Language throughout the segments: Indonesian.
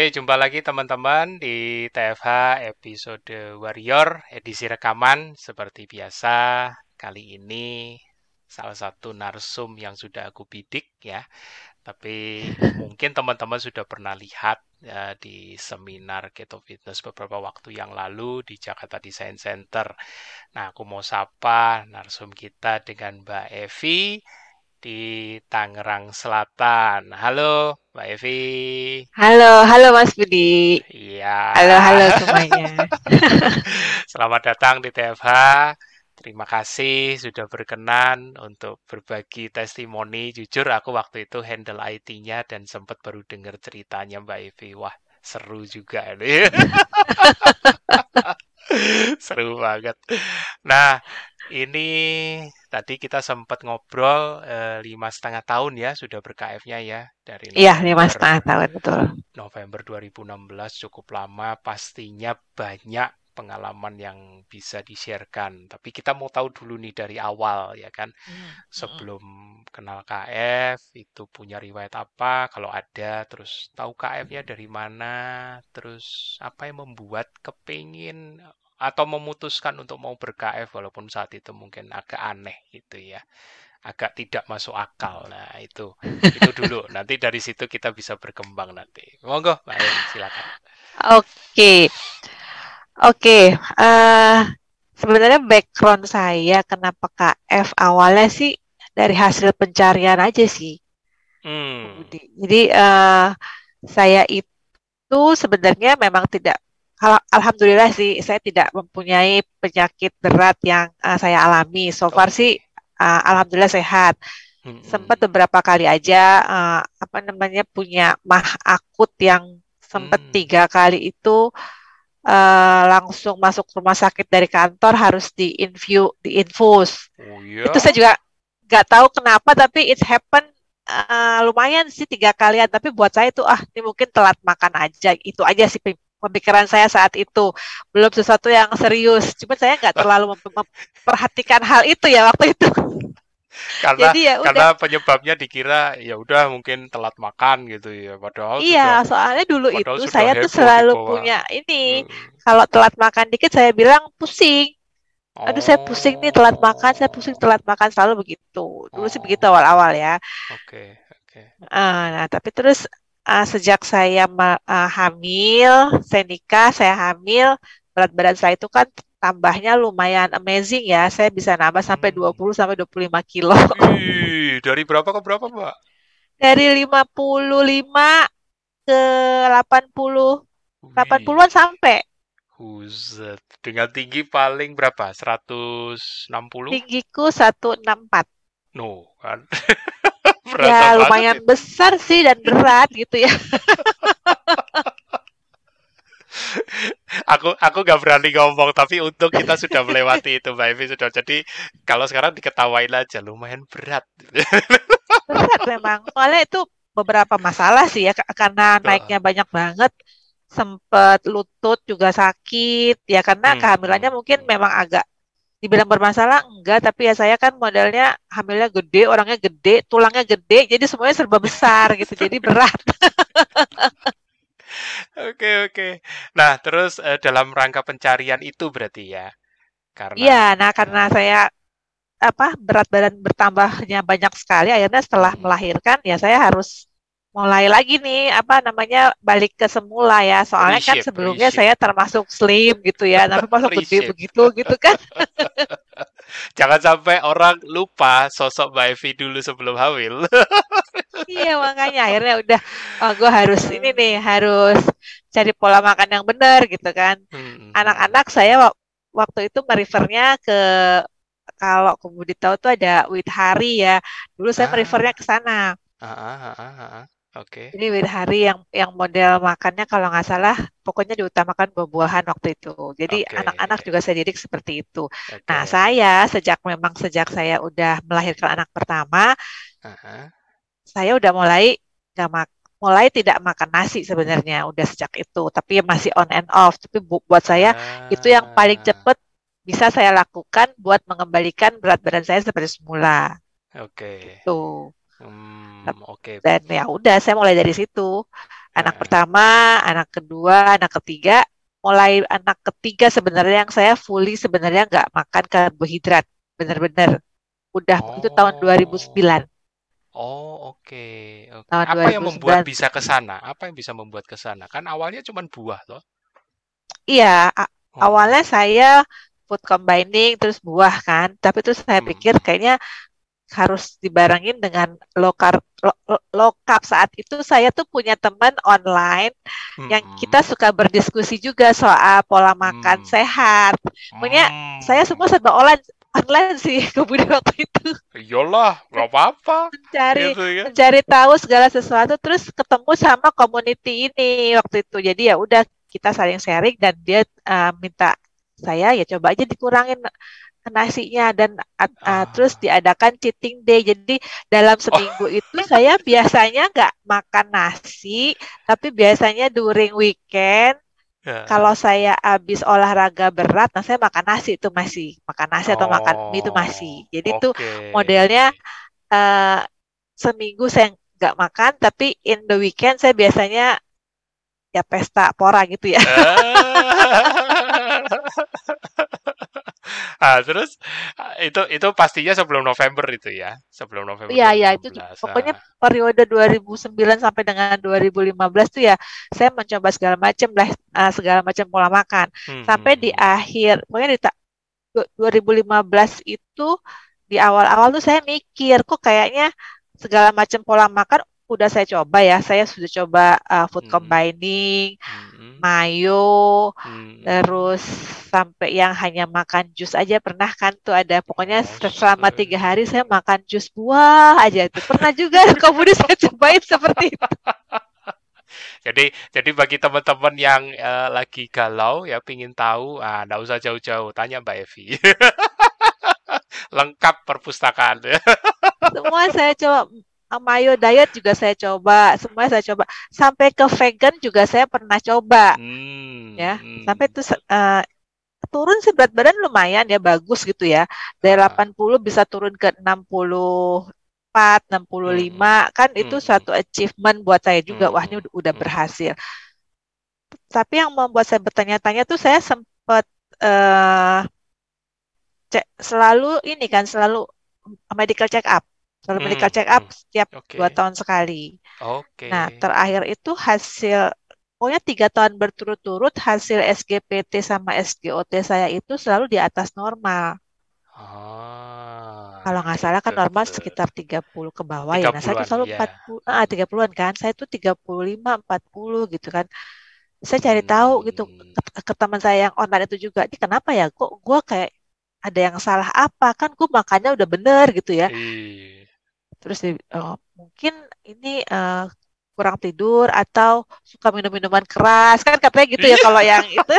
Oke, jumpa lagi teman-teman di TFH episode Warrior edisi rekaman seperti biasa. Kali ini salah satu narsum yang sudah aku bidik ya. Tapi mungkin teman-teman sudah pernah lihat ya, di seminar Keto Fitness beberapa waktu yang lalu di Jakarta Design Center. Nah, aku mau sapa narsum kita dengan Mbak Evi di Tangerang Selatan. Halo, Mbak Evi. Halo, halo Mas Budi. Iya. Halo, halo semuanya. Selamat datang di TFH. Terima kasih sudah berkenan untuk berbagi testimoni. Jujur aku waktu itu handle IT-nya dan sempat baru dengar ceritanya Mbak Evi. Wah, seru juga ini. seru banget. Nah, ini tadi kita sempat ngobrol eh, lima setengah tahun ya sudah berKF-nya ya dari Iya, lima setengah tahun betul. November 2016 cukup lama. Pastinya banyak pengalaman yang bisa di-sharekan. Tapi kita mau tahu dulu nih dari awal ya kan. Hmm, Sebelum kenal KF itu punya riwayat apa? Kalau ada, terus tahu KF-nya dari mana? Terus apa yang membuat kepingin atau memutuskan untuk mau ber-KF walaupun saat itu mungkin agak aneh gitu ya. Agak tidak masuk akal. Nah, itu itu dulu. Nanti dari situ kita bisa berkembang nanti. Monggo, Mbak Ayu, silakan. Oke, oke. eh, sebenarnya background saya kenapa KF awalnya sih dari hasil pencarian aja sih, Hmm. Jadi eh, saya itu sebenarnya memang tidak, al- alhamdulillah sih saya tidak mempunyai penyakit berat yang eh, saya alami. So far sih, Oke. eh, alhamdulillah sehat. sempat Mm-mm. beberapa kali aja eh, apa namanya punya mah akut yang sempat Hmm. tiga kali itu eh, langsung masuk rumah sakit dari kantor harus diinfu diinfus. Oh Itu saya ya. juga nggak tahu kenapa tapi it happen eh, lumayan sih tiga kalian. Tapi buat saya itu ah ini mungkin telat makan aja. Itu aja sih pemikiran saya saat itu. Belum sesuatu yang serius. Cuma saya nggak terlalu mem- memperhatikan hal itu ya waktu itu. Karena Jadi ya udah. karena penyebabnya dikira ya udah mungkin telat makan gitu ya. Padahal Iya, sudah soalnya dulu itu saya tuh selalu bawah. punya ini, Hmm. kalau telat makan dikit saya bilang pusing. Aduh, saya pusing nih telat makan, saya pusing Oh. telat makan selalu begitu. Dulu sih begitu Oh. awal-awal ya. Oke, oke. Eh, nah, tapi terus eh, sejak saya eh, hamil, saya nikah, saya hamil, berat badan saya itu kan tambahnya lumayan amazing ya. Saya bisa nambah sampai Hmm. 20 sampai 25 kilo. Wih, dari berapa ke berapa, Mbak? Dari 55 ke 80, Wih, 80-an sampai. Huzet. Dengan tinggi paling berapa? 160? Tinggiku 164. No, kan? Ya lumayan itu. besar sih dan berat gitu ya. Aku aku nggak berani ngomong, tapi untung kita sudah melewati itu, Mbak Evi sudah. Jadi kalau sekarang diketawain aja, lumayan berat. Berat memang. Soalnya itu beberapa masalah sih ya ka- karena naiknya banyak banget. Sempet lutut juga sakit ya karena Hmm, kehamilannya mungkin memang agak dibilang bermasalah enggak tapi ya saya kan modelnya hamilnya gede, orangnya gede, tulangnya gede, jadi semuanya serba besar gitu. Jadi berat. Oke, oke. Nah, terus eh, dalam rangka pencarian itu berarti ya, karena Iya, nah karena saya apa berat badan bertambahnya banyak sekali akhirnya setelah melahirkan ya saya harus mulai lagi nih apa namanya balik ke semula ya. Soalnya kan sebelumnya reshape, saya termasuk slim gitu ya. Tapi masuk gede begitu gitu kan. Jangan sampai orang lupa sosok Mbak Evi dulu sebelum hamil. iya makanya akhirnya udah oh gue harus ini nih harus cari pola makan yang benar gitu kan. Hmm, hmm, hmm. anak-anak saya wak- waktu itu merefernya ke kalau kemudian tahu tuh ada Wit Hari ya. Dulu saya merefernya Ah, ke sana. Ah, ah, ah. Oke, Jadi Wit Hari yang yang model makannya kalau nggak salah pokoknya diutamakan buah-buahan waktu itu. Jadi anak-anak juga saya didik seperti itu. Nah, oke. saya sejak memang sejak saya udah melahirkan anak pertama, ah. saya udah mulai nggak mak mulai tidak makan nasi sebenarnya udah sejak itu. Tapi masih on and off. Tapi bu- buat saya itu yang paling Ah, cepet bisa saya lakukan buat mengembalikan berat badan saya seperti semula. oke. Tuh. Hmm, Tep- oke. Dan ya udah saya mulai dari situ. Anak Heeh. pertama, anak kedua, anak ketiga. Mulai anak ketiga sebenarnya yang saya fully sebenarnya nggak makan karbohidrat. Bener-bener. Udah itu tahun Oh. 2009. Oh, oke, oke. Tahun Apa yang membuat 2009. bisa ke sana? Apa yang bisa membuat ke sana? Kan awalnya cuma buah loh. Iya, a- awalnya Oh. saya food combining terus buah kan. Tapi terus saya Hmm. pikir kayaknya harus dibarengin dengan low, low carb. Saat itu saya tuh punya teman online yang kita Hmm. suka berdiskusi juga soal pola makan Hmm. sehat. Pokoknya saya semua Hmm. serba online online sih kemudian waktu itu Iyalah, nggak apa-apa. mencari Gitu ya. mencari tahu segala sesuatu terus ketemu sama community ini waktu itu. Jadi ya udah kita saling sharing dan dia uh, minta saya ya coba aja dikurangin nasinya dan uh, uh, terus Ah. diadakan cheating day. Jadi dalam Oh, seminggu itu saya biasanya nggak makan nasi, tapi biasanya during weekend ya. kalau saya habis olahraga berat, nah saya makan nasi itu masih makan nasi atau makan mie itu masih. Oh, Jadi itu oke. modelnya uh, seminggu saya nggak makan, tapi in the weekend saya biasanya ya pesta pora gitu ya. ah, terus itu itu pastinya sebelum November itu ya, sebelum November Iya, iya itu 2016. pokoknya Ah. periode 2009 sampai dengan 2015 tuh ya saya mencoba segala macam lah uh, segala macam pola makan. Hmm, Sampai hmm, di hmm. akhir pokoknya di ta- du- 2015 itu di awal-awal tuh saya mikir kok kayaknya segala macam pola makan udah saya coba ya. Saya sudah coba uh, food Hmm, combining, hmm, mayo, hmm. terus sampai yang hanya makan jus aja pernah kan tuh ada pokoknya Oh, se- selama se- tiga hari saya makan jus buah aja itu pernah juga kemudian saya cobain seperti itu Jadi jadi bagi teman-teman yang eh, lagi galau ya pingin tahu, ah nggak usah jauh-jauh, tanya Mbak Evi. Lengkap perpustakaan semua saya coba mayo diet juga saya coba semua saya coba. Sampai ke vegan juga saya pernah coba. Hmm, ya sampai hmm. itu uh, turun sih berat badan lumayan ya bagus gitu ya. Dari Ah, 80 bisa turun ke 64 hmm, 65 kan itu hmm, suatu achievement buat saya juga. Wah ini hmm, udah, hmm. berhasil. Tapi yang membuat saya bertanya-tanya tuh saya sempat eh cek selalu ini kan selalu medical check up medical Hmm, check up hmm. setiap dua Oke, tahun sekali nah oke. terakhir itu hasil pokoknya tiga tahun berturut-turut hasil SGPT sama SGOT saya itu selalu di atas normal Ah, kalau nggak salah kan tuh, normal tuh. sekitar 30 ke bawah ya. Nah, saya tuh 30-an, selalu ya. 40, ah 30-an kan. Saya tuh 35, 40 gitu kan. Saya cari tahu gitu Hmm, ke, ke teman saya yang online itu juga. Ini kenapa ya? Kok gue kayak ada yang salah apa? Kan gue makannya udah bener gitu ya. ih. Terus dia- oh, mungkin ini eh, kurang tidur atau suka minum minuman keras. Kan katanya gitu ya kalau yang itu.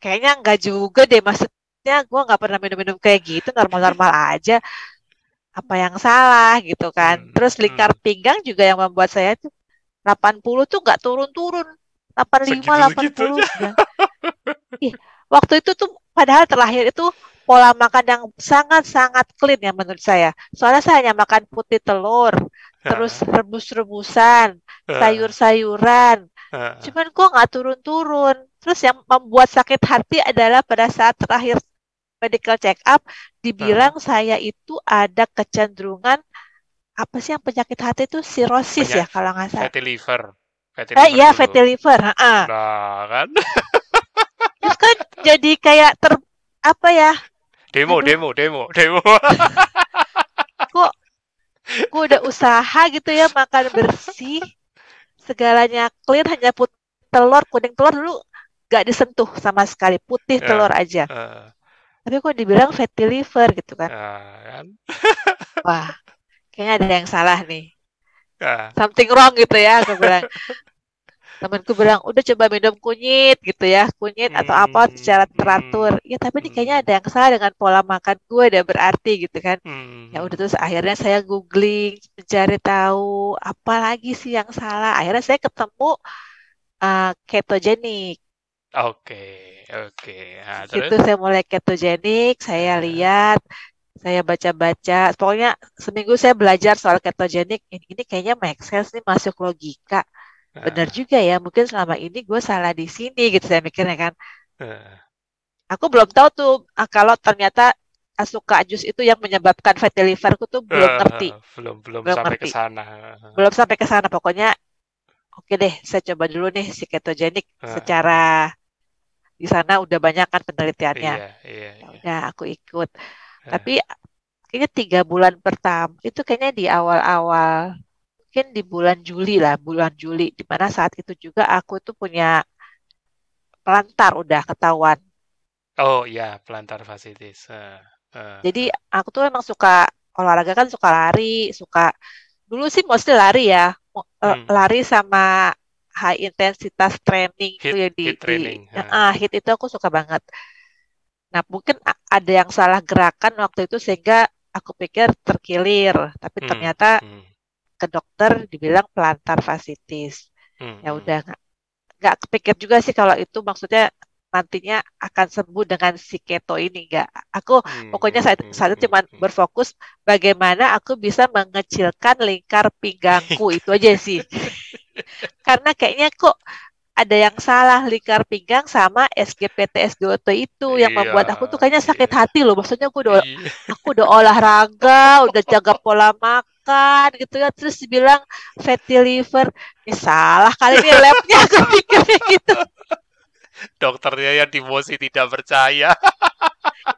Kayaknya enggak juga deh maksudnya gue nggak pernah minum-minum kayak gitu normal-normal aja. Apa yang salah gitu kan. Hmm, terus lingkar hmm. pinggang juga yang membuat saya tuh 80 tuh nggak turun-turun. 85 Segitu-segitunya. 80 dan ih waktu itu tuh padahal terakhir itu pola makan yang sangat-sangat clean ya menurut saya. Soalnya saya hanya makan putih telur terus rebus-rebusan sayur-sayuran. Cuman kok nggak turun-turun? Terus yang membuat sakit hati adalah pada saat terakhir medical check up dibilang saya itu ada kecenderungan apa sih yang penyakit hati itu? Sirosis ya kalau nggak salah. fatty liver. Fatty eh liver iya dulu. fatty liver heeh. Nah, kan? terus kan jadi kayak ter apa ya Demo, demo, demo, demo. kok gue udah usaha gitu ya makan bersih segalanya clear hanya putih telur kuning telur dulu gak disentuh sama sekali putih Ya, telur aja. eh, tapi kok dibilang fatty liver gitu kan. Ah, kan? wah kayaknya ada yang salah nih. Ah, something wrong gitu ya aku bilang temanku bilang udah coba minum kunyit gitu ya kunyit atau apa hmm, secara hmm, teratur. Ya tapi ini kayaknya hmm, ada yang salah dengan pola makan gue udah berarti gitu kan. Ya udah terus akhirnya saya googling mencari tahu apa lagi sih yang salah. Akhirnya saya ketemu uh, ketogenic. Oke, oke. Nah, terus? saya mulai ketogenic saya Eh, lihat saya baca-baca. Pokoknya seminggu saya belajar soal ketogenic. Ini, ini kayaknya make sense nih masuk logika benar juga ya mungkin selama ini gue salah di sini gitu saya mikirnya kan Heeh. aku belum tahu tuh ah, kalau ternyata suka jus itu yang menyebabkan fatty liverku tuh belum ngerti Heeh, belum belum belum sampai ke ngerti sana. belum sampai ke sana pokoknya oke deh saya coba dulu nih si ketogenik Heeh. secara di sana udah banyak kan penelitiannya Iya, iya, ya iya. udah aku ikut tapi kayaknya tiga bulan pertama itu kayaknya di awal-awal mungkin di bulan Juli lah bulan Juli di mana saat itu juga aku tuh punya pelantar udah ketahuan Oh iya, plantar fasciitis. Heeh, heeh, jadi heeh. aku tuh emang suka olahraga kan suka lari suka dulu sih mostly lari ya eh, Hmm. lari sama high intensitas training itu Hit ya di hit di training. ah, hit itu aku suka banget nah mungkin ada yang salah gerakan waktu itu sehingga aku pikir terkilir tapi Hmm, ternyata hmm, ke dokter dibilang plantar fasciitis. Hmm, ya udah nggak kepikir juga sih kalau itu maksudnya nantinya akan sembuh dengan si keto ini enggak aku Hmm, pokoknya saat saat itu cuma berfokus bagaimana aku bisa mengecilkan lingkar pinggangku. Itu aja sih. Karena kayaknya kok ada yang salah lingkar pinggang sama SGPT SGOT itu yang Iya, membuat aku tuh kayaknya sakit iya, hati loh. Maksudnya aku udah iya. aku udah olahraga udah jaga pola makan gitu ya. Terus dibilang fatty liver. Ini salah kali ini labnya aku pikirnya gitu. Dokternya yang demosi tidak percaya.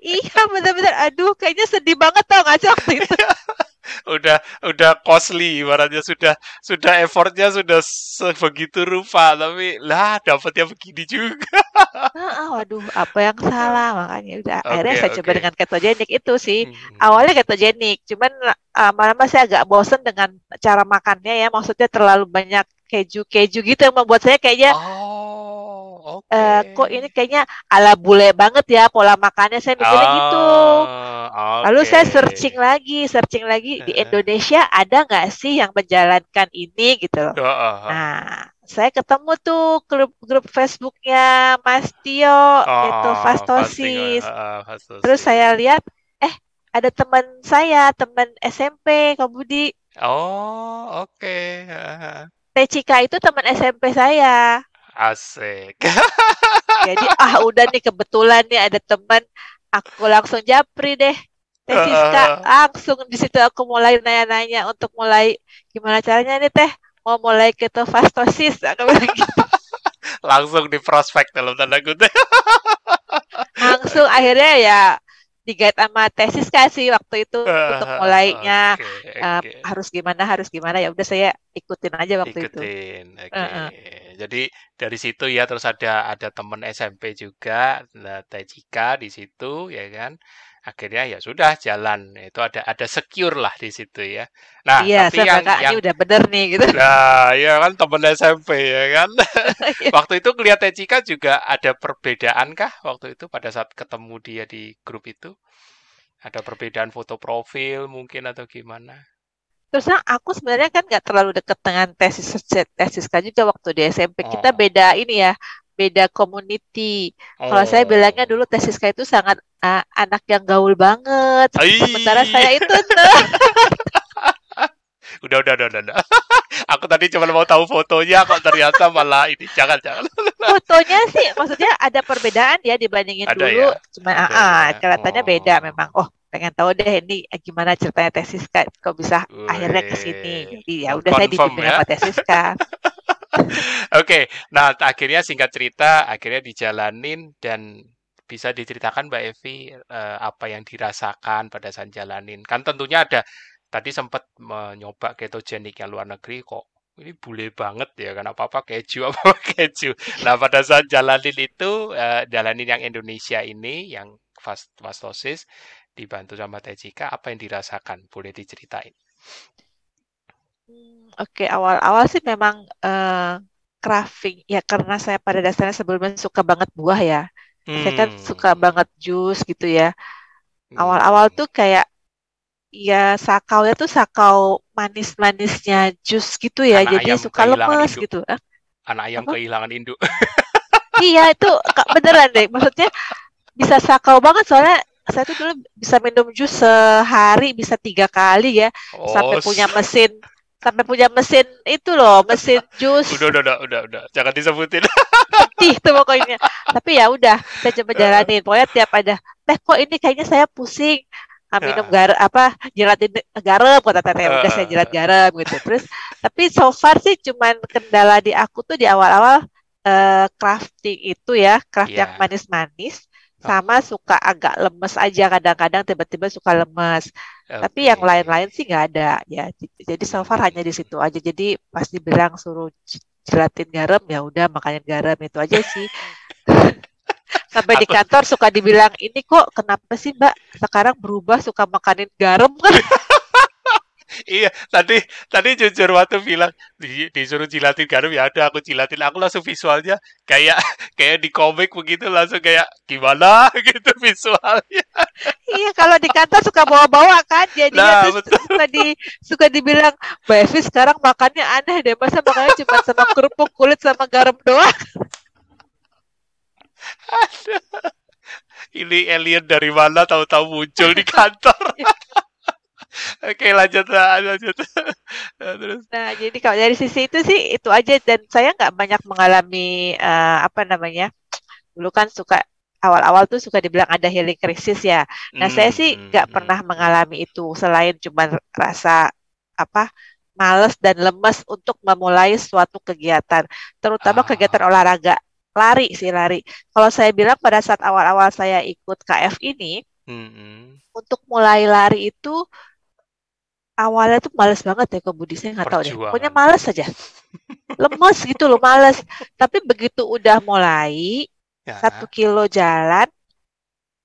iya bener-bener. Aduh kayaknya sedih banget tau gak sih waktu itu udah udah costly ibaratnya sudah sudah effortnya sudah sebegitu rupa tapi lah dapatnya begini juga. Ah, waduh apa yang salah? Makanya udah akhirnya oke saya coba oke. dengan ketogenik itu sih. Hmm, awalnya ketogenik cuman uh, lama-lama saya agak bosen dengan cara makannya ya. Maksudnya terlalu banyak keju-keju gitu yang membuat saya kayaknya oh eh, kok oke ini kayaknya ala bule banget ya pola makannya saya mikirnya gitu ah Lalu saya searching lagi, searching lagi di. Indonesia ada nggak sih yang menjalankan ini gitu loh. Oh, oh, oh. Nah, saya ketemu tuh grup grup Facebooknya Mas Tio itu Oh, fasting Fastosis. uh, Terus saya fastosis. lihat, eh ada teman saya, teman SMP, Kak Budi. Oh, oke. Haha. Techika itu teman SMP saya. Asik. Jadi ah udah nih kebetulan nih ada teman, aku langsung japri deh. Teh Siska, langsung di situ aku mulai nanya-nanya untuk mulai gimana caranya nih teh mau mulai ketofastosis aku bilang gitu. Langsung di prospek dalam tanda kutip. langsung akhirnya ya digait sama tesis kasih waktu itu untuk mulainya Oke, eh, oke. harus gimana harus gimana ya udah saya ikutin aja waktu itu. Ikutin. Oke. Heeh. Jadi dari situ ya terus ada ada temen SMP juga, nah, Tejika di situ ya kan. Akhirnya ya sudah jalan. Itu ada ada secure lah di situ ya. Nah, Iya, tapi yang bilang, "Kak, yang ini udah bener nih gitu. Nah, ya kan temen SMP ya kan. Iya. Waktu itu ngeliat Tejika juga ada perbedaan kah waktu itu pada saat ketemu dia di grup itu? Ada perbedaan foto profil mungkin atau gimana? Terus aku sebenarnya kan nggak terlalu deket dengan tesis tesis kan juga waktu di SMP kita Oh, beda ini ya beda community. Kalau saya bilangnya oh. dulu tesiska itu sangat ah, anak yang gaul banget. Sementara Ai. saya itu tuh Udah, udah, udah, udah. udah. Aku tadi cuma mau tahu fotonya kok ternyata malah ini. Jangan, jangan. fotonya sih maksudnya ada perbedaan ya dibandingin Ada dulu. ya? Cuma Ada ah, ah, ya? kelihatannya beda Oh. memang. Oh, pengen tahu deh ini eh, gimana ceritanya tesiska kok bisa akhirnya ke sini. Jadi ya udah saya dibimbing ya. sama tesiska. Oke, nah akhirnya singkat cerita, akhirnya dijalanin dan bisa diceritakan Mbak Evi eh, apa yang dirasakan pada saat jalanin. Kan tentunya ada tadi sempat menyoba ketogenik yang luar negeri kok ini bule banget ya kan apa-apa keju apa keju. Nah pada saat jalanin itu eh, jalanin yang Indonesia ini yang fast fastosis dibantu sama Tejika apa yang dirasakan? Boleh diceritain? Hmm, Oke, awal-awal sih memang eh, craving ya karena saya pada dasarnya sebelumnya suka banget buah ya. Saya kan suka Hmm, banget jus gitu ya. Awal-awal hmm. tuh kayak ya sakaunya tuh sakau manis-manisnya jus gitu ya. Anak Jadi ayam suka lemes induk. gitu. Ah, Anak ayam apa? kehilangan induk. Iya itu beneran deh. Maksudnya bisa sakau banget soalnya saya tuh dulu bisa minum jus sehari bisa tiga kali ya sampai Oh, punya mesin sampai punya mesin itu loh, mesin jus. Udah, udah, udah, udah, udah. Jangan disebutin. Sedih tuh pokoknya. Tapi ya udah, saya coba jalanin. Pokoknya tiap ada, teh kok ini kayaknya saya pusing. Ah, minum Ya. garam apa jelatin garam kata teteh udah saya jelat garam gitu terus tapi so far sih cuman kendala di aku tuh di awal-awal eh, crafting itu ya craft Iya. yang manis-manis Oh. Sama suka agak lemes aja kadang-kadang tiba-tiba suka lemes. Tapi yang lain-lain sih nggak ada ya. Jadi so far hanya di situ aja. Jadi pas dibilang suruh jelatin garam ya udah makanin garam itu aja sih. Sampai di Aku- kantor suka dibilang ini kok kenapa sih mbak? Sekarang berubah suka makanin garam. kan Iya, tadi tadi jujur waktu bilang di, disuruh jilatin garam ya ada aku jilatin. Aku langsung visualnya kayak kayak di komik begitu langsung kayak gimana gitu visualnya. iya kalau di kantor suka bawa-bawa kan jadinya Nah, terus betul. suka di suka dibilang mbak Evi sekarang makannya aneh deh masa makannya cuma sama kerupuk kulit sama garam doang Ini alien dari mana tahu-tahu muncul di kantor. Oke, lanjut lah, lanjut. Nah, Terus Nah, jadi kalau dari sisi itu sih itu aja dan saya nggak banyak mengalami eh, apa namanya. Dulu kan suka awal-awal tuh suka dibilang ada healing crisis ya. Nah, saya sih Hmm, nggak hmm, pernah mengalami itu selain cuma rasa apa males dan lemes untuk memulai suatu kegiatan, terutama Ah. kegiatan olahraga. Lari sih lari. Kalau saya bilang pada saat awal-awal saya ikut KF ini, hmm, hmm. untuk mulai lari itu awalnya tuh males banget ya ke Budi saya nggak tahu deh. Pokoknya males saja lemes gitu loh males. Tapi begitu udah mulai Ya. satu kilo jalan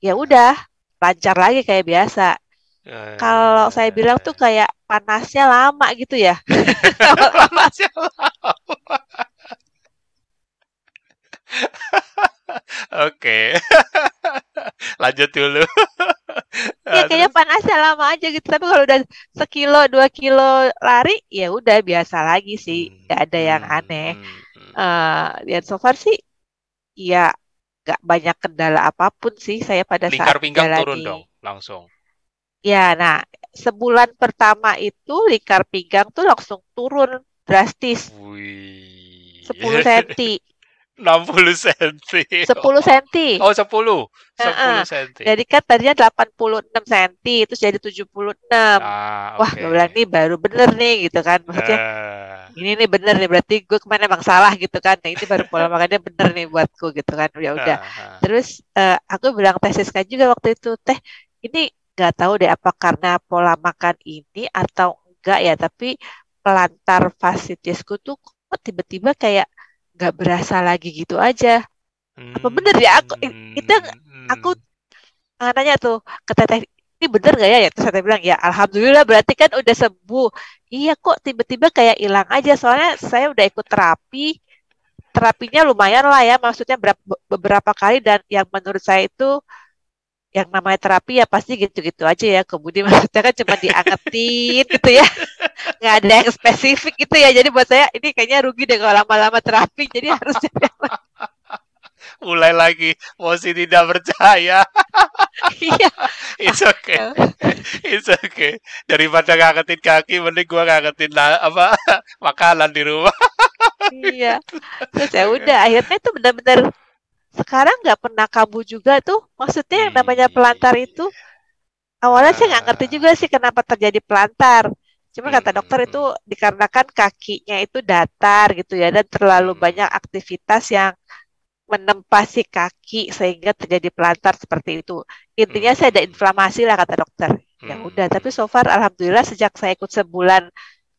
ya udah lancar lagi kayak biasa. Eh, kalau saya bilang tuh kayak panasnya lama gitu ya. Masya Allah. Oke. Lanjut dulu. ya kayaknya panasnya lama aja gitu tapi kalau udah sekilo dua kilo lari ya udah biasa lagi sih Hmm, nggak ada yang hmm, aneh hmm, hmm. eh dan so far sih ya nggak banyak kendala apa pun sih saya pada Lingkar saat pinggang turun menjalani. dong langsung. Ya, nah sebulan pertama itu lingkar pinggang tuh langsung turun drastis Wih. 10 senti, 60 senti. 10 senti. Oh, 10. 10 Heeh. senti. Jadi kan tadinya 86 senti, terus jadi 76. Ah, Wah, gue bilang nih baru bener nih gitu kan. Maksudnya Eh, ini nih bener nih berarti gue ke mana emang salah gitu kan. Nah, ini baru pola makannya bener nih buatku gitu kan. Ya udah. ah, ah. Terus eh, aku bilang teh Siska juga waktu itu, teh ini nggak tahu deh apa karena pola makan ini atau enggak ya, tapi pelantar fasciitisku tuh kok tiba-tiba kayak nggak berasa lagi gitu aja. Apa bener ya? Aku- itu yang Hmm, aku Ah, nanya tuh ke teteh, ini bener nggak ya? Ya, Terus teteh bilang, ya alhamdulillah berarti kan udah sembuh. Iya kok tiba-tiba kayak hilang aja, soalnya saya udah ikut terapi. Terapinya lumayan lah ya, maksudnya berapa, beberapa kali dan yang menurut saya itu yang namanya terapi ya pasti gitu-gitu aja ya. Kemudian maksudnya kan cuma diangetin gitu ya. Nggak ada yang spesifik gitu ya. Jadi buat saya ini kayaknya rugi deh kalau lama-lama terapi. Jadi harus mulai lagi Mosi tidak percaya. iya. It's okay. It's okay. Daripada ngangetin kaki, mending gua ngangetin la- apa makanan di rumah. Iya. Terus ya udah akhirnya itu benar-benar sekarang nggak pernah kambuh juga tuh. Maksudnya yang namanya pelantar itu awalnya saya nggak ngerti juga sih kenapa terjadi pelantar. Cuma kata Hmm, dokter hmm. itu dikarenakan kakinya itu datar gitu ya dan terlalu Hmm. banyak aktivitas yang menempa si kaki sehingga terjadi pelantar seperti itu. Intinya saya ada Hmm. inflamasi lah kata dokter. Ya Hmm, udah, tapi so far alhamdulillah sejak saya ikut sebulan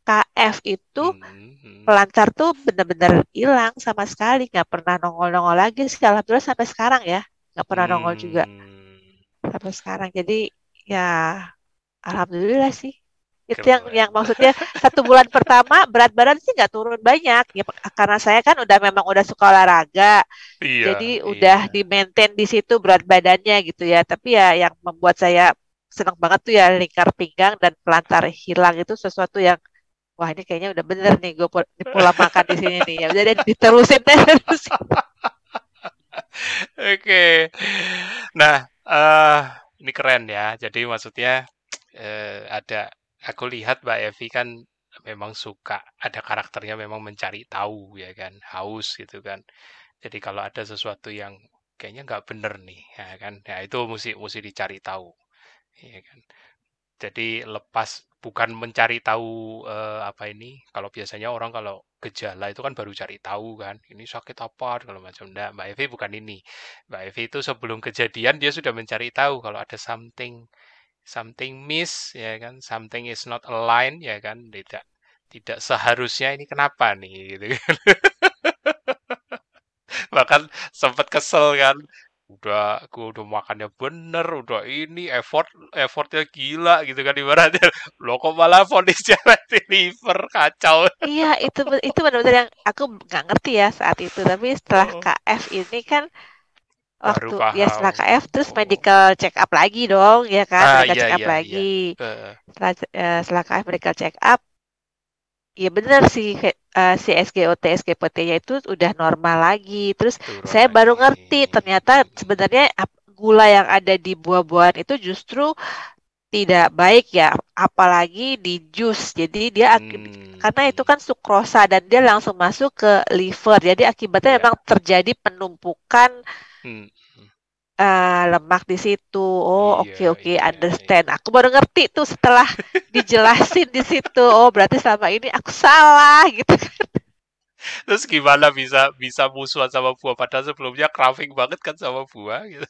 KF itu hmm, hmm. pelantar tuh bener-bener hilang sama sekali. Nggak pernah nongol-nongol lagi sih. Alhamdulillah sampai sekarang ya. Nggak pernah nongol juga. Hmm, sampai sekarang. Jadi ya alhamdulillah sih. Itu yang Keren. yang maksudnya satu bulan pertama berat badan sih nggak turun banyak. Ya karena saya kan udah memang udah suka olahraga. Iya, jadi udah iya. di maintain di situ berat badannya gitu ya. Tapi ya yang membuat saya senang banget tuh ya lingkar pinggang dan pelantar hilang itu sesuatu yang wah ini kayaknya udah bener nih gue pola makan di sini nih. Ya deh diterusin deh terusin. Oke. Nah, eh ini keren ya. Jadi maksudnya eh ada aku lihat Mbak Evi kan memang suka ada karakternya memang mencari tahu ya kan haus gitu kan. Jadi kalau ada sesuatu yang kayaknya nggak bener nih ya kan. Ya itu mesti mesti dicari tahu ya kan jadi lepas bukan mencari tahu eh, apa ini kalau biasanya orang kalau gejala itu kan baru cari tahu kan ini sakit apa? kalau macam. Enggak Mbak Evi bukan ini. Mbak Evi itu sebelum kejadian dia sudah mencari tahu kalau ada something something miss ya kan something is not aligned ya kan tidak tidak seharusnya ini kenapa nih gitu kan. Bahkan sempat kesel kan udah aku udah makannya bener udah ini effort effortnya gila gitu kan ibaratnya. Lo kok malah fonisnya liver kacau. Iya itu itu benar-benar yang aku nggak ngerti ya saat itu. Tapi setelah oh. KF ini kan waktu ya setelah KF terus oh. medical check up lagi dong ya kan? Ah, medical iya, check up iya, lagi. Iya. setelah uh, setelah KF medical check up ya benar sih uh, si SGOT SGPT-nya itu udah normal lagi. Terus Turun saya baru ngerti ternyata sebenarnya gula yang ada di buah-buahan itu justru tidak baik ya, apalagi di jus. Jadi dia hmm. karena itu kan sukrosa dan dia langsung masuk ke liver. Jadi akibatnya yeah. memang terjadi penumpukan hmm uh, lemak di situ. Oh, oke iya, oke, okay, okay, iya, understand. Iya. Aku baru ngerti tuh setelah dijelasin di situ. Oh, berarti selama ini aku salah gitu kan. Terus gimana bisa bisa musuhan sama buah padahal sebelumnya craving banget kan sama buah gitu.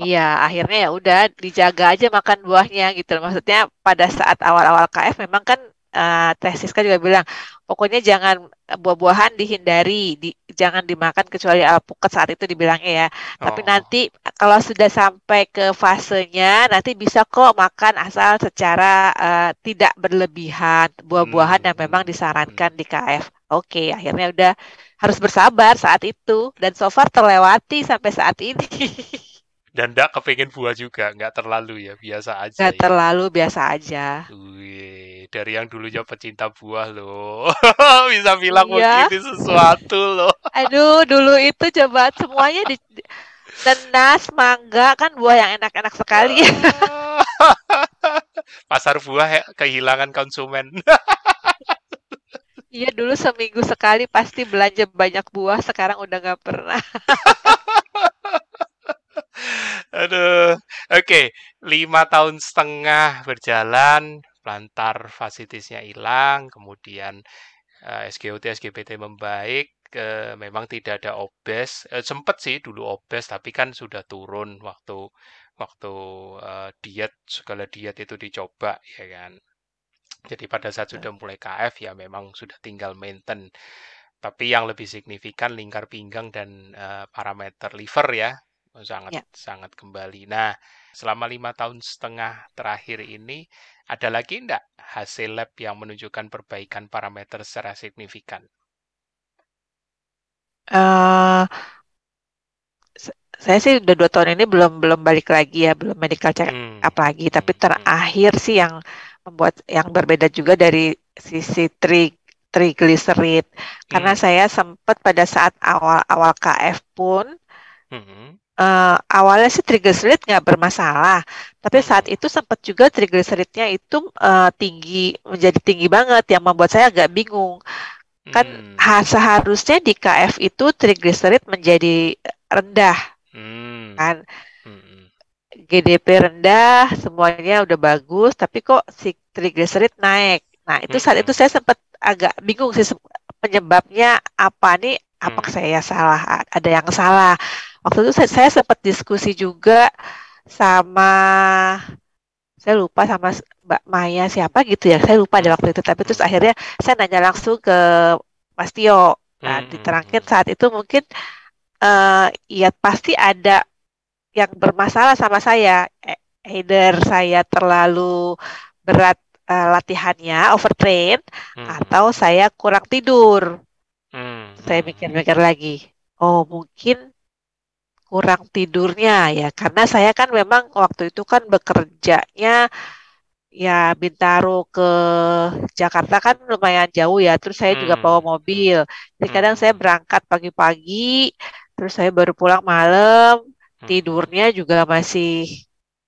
Iya, akhirnya ya udah dijaga aja makan buahnya gitu. Maksudnya pada saat awal-awal KF memang kan uh, Teh Siska juga bilang pokoknya jangan buah-buahan dihindari, di, jangan dimakan kecuali alpukat saat itu dibilangnya ya. Oh. Tapi nanti kalau sudah sampai ke fasenya, nanti bisa kok makan asal secara uh, tidak berlebihan buah-buahan hmm. yang memang disarankan di KF. Oke, akhirnya udah harus bersabar saat itu dan so far terlewati sampai saat ini. dan enggak kepingin buah juga, nggak terlalu ya, biasa aja. Nggak ya. terlalu biasa aja. Wih dari yang dulunya pecinta buah loh. Bisa bilang iya. begini sesuatu loh. Aduh, dulu itu coba semuanya di nenas, mangga kan buah yang enak-enak sekali. Pasar buah ya, kehilangan konsumen. Iya dulu seminggu sekali pasti belanja banyak buah, sekarang udah nggak pernah. Aduh, oke, okay. lima tahun setengah berjalan, plantar fasilitasnya hilang, kemudian uh, SGOT, SGPT membaik, uh, memang tidak ada obes. Uh, sempat sih dulu obes, tapi kan sudah turun waktu waktu uh, diet segala diet itu dicoba ya kan. Jadi pada saat sudah mulai KF ya memang sudah tinggal maintain. Tapi yang lebih signifikan lingkar pinggang dan uh, parameter liver ya sangat ya. sangat kembali. Nah, selama lima tahun setengah terakhir ini ada lagi enggak hasil lab yang menunjukkan perbaikan parameter secara signifikan? Uh, saya sih udah dua tahun ini belum belum balik lagi ya, belum medical check hmm. up lagi. Tapi hmm. terakhir sih yang membuat yang berbeda juga dari sisi trig triglycerid. Karena hmm. saya sempat pada saat awal-awal KF pun hmm uh, awalnya sih triglycerid nggak bermasalah, tapi saat itu sempat juga triglyceridnya itu uh, tinggi menjadi tinggi banget yang membuat saya agak bingung. Kan hmm. seharusnya di KF itu triglycerid menjadi rendah, hmm. kan? Hmm. GDP rendah, semuanya udah bagus, tapi kok si triglycerid naik. Nah itu saat itu hmm. saya sempat agak bingung sih penyebabnya apa nih? Apakah hmm. saya salah? Ada yang salah? Waktu itu saya, saya sempat diskusi juga sama saya lupa sama Mbak Maya siapa gitu ya saya lupa di waktu itu tapi terus akhirnya saya nanya langsung ke Mas Tio nah hmm. diterangkan saat itu mungkin uh, ya pasti ada yang bermasalah sama saya e, either saya terlalu berat uh, latihannya overtrain hmm. atau saya kurang tidur hmm. saya mikir-mikir lagi oh mungkin kurang tidurnya ya karena saya kan memang waktu itu kan bekerjanya ya Bintaro ke Jakarta kan lumayan jauh ya terus saya hmm. juga bawa mobil jadi hmm. kadang saya berangkat pagi-pagi terus saya baru pulang malam hmm. tidurnya juga masih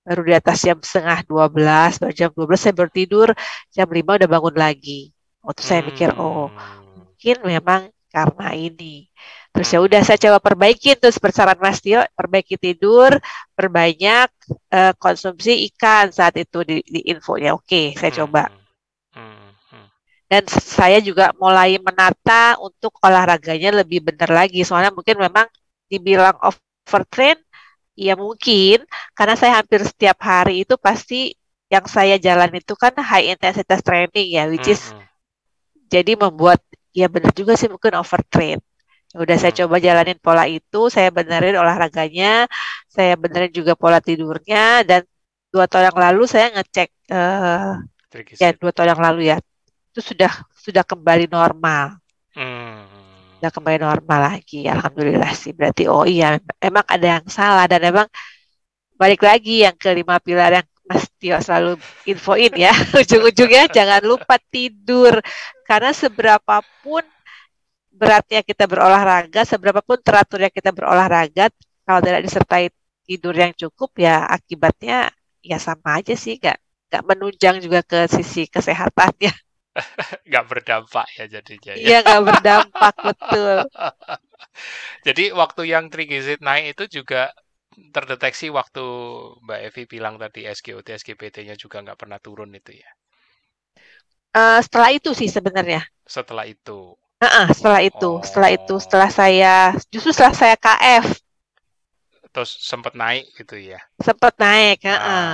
baru di atas jam setengah 12 baru jam 12 saya baru tidur jam 5 udah bangun lagi Waktu saya mikir, oh Hmm. mungkin memang karena ini. Terus ya udah saya coba perbaiki terus bersaran Mas Tio, perbaiki tidur, perbanyak eh, konsumsi ikan saat itu di, di infonya. Oke, saya Hmm. coba. Hmm. Hmm. Dan saya juga mulai menata untuk olahraganya lebih benar lagi. Soalnya mungkin memang dibilang overtrain, ya mungkin karena saya hampir setiap hari itu pasti yang saya jalan itu kan high intensitas training ya, which is Hmm. jadi membuat ya benar juga sih mungkin overtrain. Udah saya Hmm. coba jalanin pola itu, saya benerin olahraganya, saya benerin juga pola tidurnya, dan dua tahun yang lalu saya ngecek, Tricky ya dua tahun yang lalu ya, itu sudah sudah kembali normal, Hmm. sudah kembali normal lagi, alhamdulillah sih. Berarti oh iya, emang ada yang salah dan emang balik lagi yang kelima pilar yang Mas Tio selalu infoin ya, ujung-ujungnya jangan lupa tidur, karena seberapapun beratnya kita berolahraga, seberapapun teraturnya kita berolahraga, kalau tidak disertai tidur yang cukup ya akibatnya ya sama aja sih, nggak nggak menunjang juga ke sisi kesehatannya. Nggak berdampak ya jadinya ya. Iya nggak berdampak betul. Jadi waktu yang trigisit naik itu juga terdeteksi waktu Mbak Evi bilang tadi SGOT, SGPT-nya juga nggak pernah turun itu ya. Eh, setelah itu sih sebenarnya. Setelah itu. Heeh, setelah itu, setelah itu, Oh. setelah saya justru setelah saya KF Terus sempat naik gitu ya. sempat naik,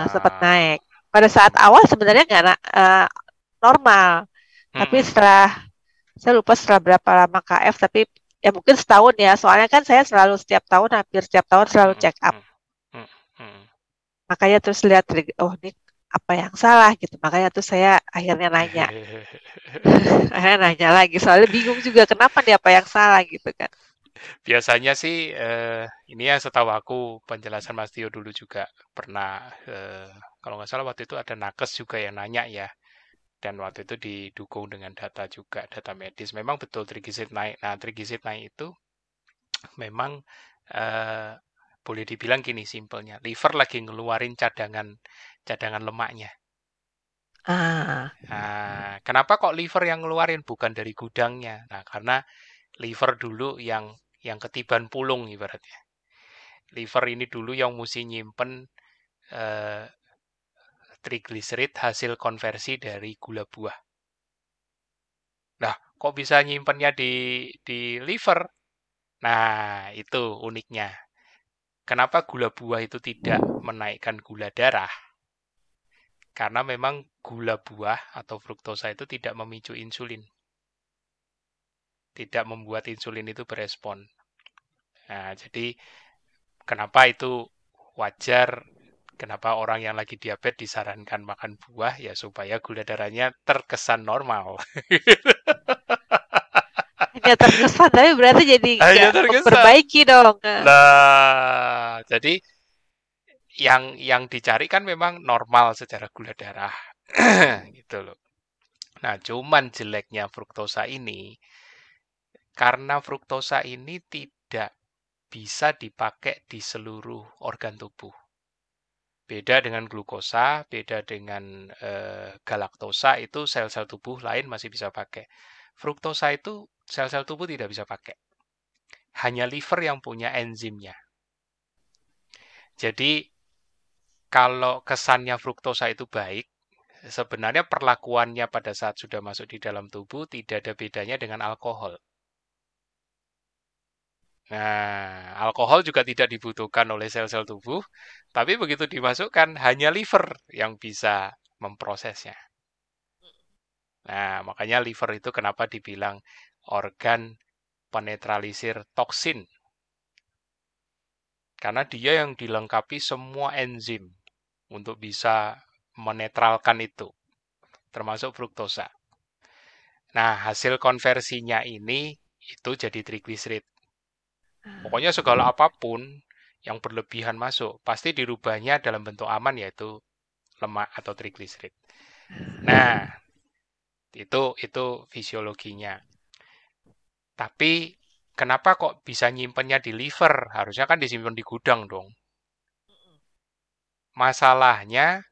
sempat Ah. naik. Pada saat awal sebenarnya nggak eh, normal, tapi Mm-mm. setelah saya lupa setelah berapa lama KF, tapi ya mungkin setahun ya. Soalnya kan saya selalu setiap tahun, hampir setiap tahun selalu check up. Mm, mm. Makanya terus lihat, oh ini apa yang salah gitu. Makanya tuh saya akhirnya nanya, akhirnya nanya lagi. Soalnya bingung juga kenapa nih apa yang salah gitu kan. Biasanya sih eh, ini ya setahu aku penjelasan Mas Tio dulu juga pernah eh, kalau nggak salah waktu itu ada nakes juga yang nanya ya dan waktu itu didukung dengan data juga data medis memang betul trigisit naik nah trigisit naik itu memang eh, boleh dibilang gini simpelnya liver lagi ngeluarin cadangan cadangan lemaknya Ah, Nah, kenapa kok liver yang ngeluarin bukan dari gudangnya? Nah, karena liver dulu yang yang ketiban pulung ibaratnya. Liver ini dulu yang mesti nyimpen eh, trigliserid hasil konversi dari gula buah. Nah, kok bisa nyimpennya di di liver? Nah, itu uniknya. Kenapa gula buah itu tidak menaikkan gula darah? Karena memang gula buah atau fruktosa itu tidak memicu insulin. Tidak membuat insulin itu berespon. Nah, jadi kenapa itu wajar kenapa orang yang lagi diabetes disarankan makan buah ya supaya gula darahnya terkesan normal. hanya terkesan, tapi berarti jadi Hanya nggak terkesan. memperbaiki dong. Nah, jadi yang yang dicari kan memang normal secara gula darah. gitu loh. Nah, cuman jeleknya fruktosa ini karena fruktosa ini tidak bisa dipakai di seluruh organ tubuh. Beda dengan glukosa, beda dengan eh, galaktosa itu sel-sel tubuh lain masih bisa pakai. Fruktosa itu sel-sel tubuh tidak bisa pakai. Hanya liver yang punya enzimnya. Jadi kalau kesannya fruktosa itu baik, sebenarnya perlakuannya pada saat sudah masuk di dalam tubuh tidak ada bedanya dengan alkohol. Nah, alkohol juga tidak dibutuhkan oleh sel-sel tubuh, tapi begitu dimasukkan hanya liver yang bisa memprosesnya. Nah, makanya liver itu kenapa dibilang organ penetralisir toksin. Karena dia yang dilengkapi semua enzim untuk bisa menetralkan itu, termasuk fruktosa. Nah, hasil konversinya ini itu jadi trigliserid. Pokoknya segala apa pun yang berlebihan masuk, pasti dirubahnya dalam bentuk aman yaitu lemak atau trigliserid. Nah, itu itu fisiologinya. Tapi kenapa kok bisa nyimpennya di liver? Harusnya kan disimpan di gudang dong. Masalahnya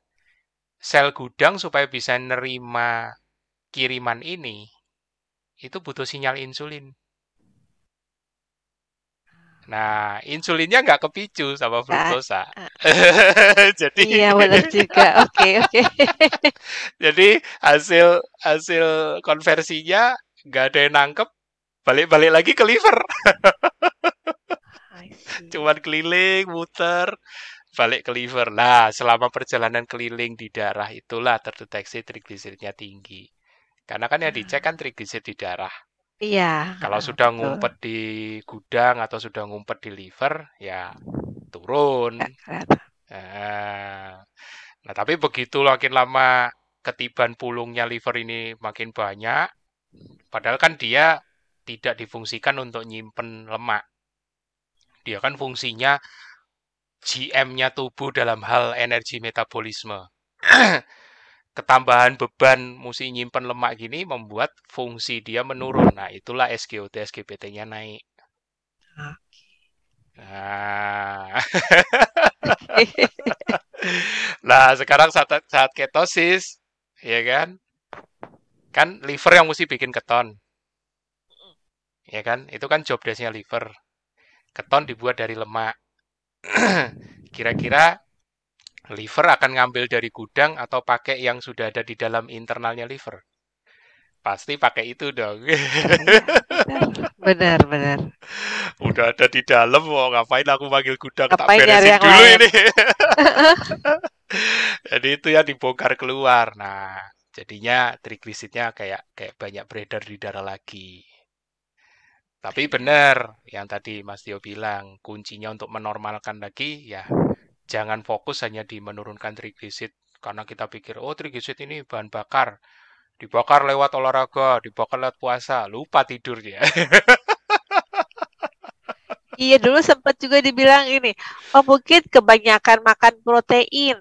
sel gudang supaya bisa nerima kiriman ini itu butuh sinyal insulin. Nah, insulinnya nggak kepicu sama fruktosa. jadi Iya, benar juga. Oke, oke. jadi hasil hasil konversinya nggak ada yang nangkep, balik-balik lagi ke liver. Cuman keliling, muter, balik ke liver. Nah, selama perjalanan keliling di darah itulah terdeteksi trigliseridnya tinggi. Karena kan yang dicek kan trigliserid di darah. Iya. Kalau sudah ngumpet di gudang atau sudah ngumpet di liver, ya turun. Nah, nah, tapi begitu makin lama ketiban pulungnya liver ini makin banyak, padahal kan dia tidak difungsikan untuk nyimpen lemak. Dia kan fungsinya GM-nya tubuh dalam hal energi metabolisme. ketambahan beban mesti nyimpen lemak gini membuat fungsi dia menurun. Nah, itulah SGOT SGPT-nya naik. Nah. nah, sekarang saat saat ketosis, ya kan? Kan liver yang mesti bikin keton. Ya kan? Itu kan job desk-nya liver. Keton dibuat dari lemak. Kira-kira liver akan ngambil dari gudang atau pakai yang sudah ada di dalam internalnya liver? Pasti pakai itu dong. benar, benar. Udah ada di dalam, mau ngapain aku panggil gudang? Ngapain tak beresin dulu lain? ini. Jadi itu yang dibongkar keluar. Nah, jadinya trigliseridnya kayak kayak banyak beredar di darah lagi. Tapi benar yang tadi Mas Tio bilang, kuncinya untuk menormalkan lagi ya jangan fokus hanya di menurunkan trigliserid karena kita pikir oh trigliserid ini bahan bakar dibakar lewat olahraga dibakar lewat puasa lupa tidur ya Iya dulu sempat juga dibilang ini, oh mungkin kebanyakan makan protein.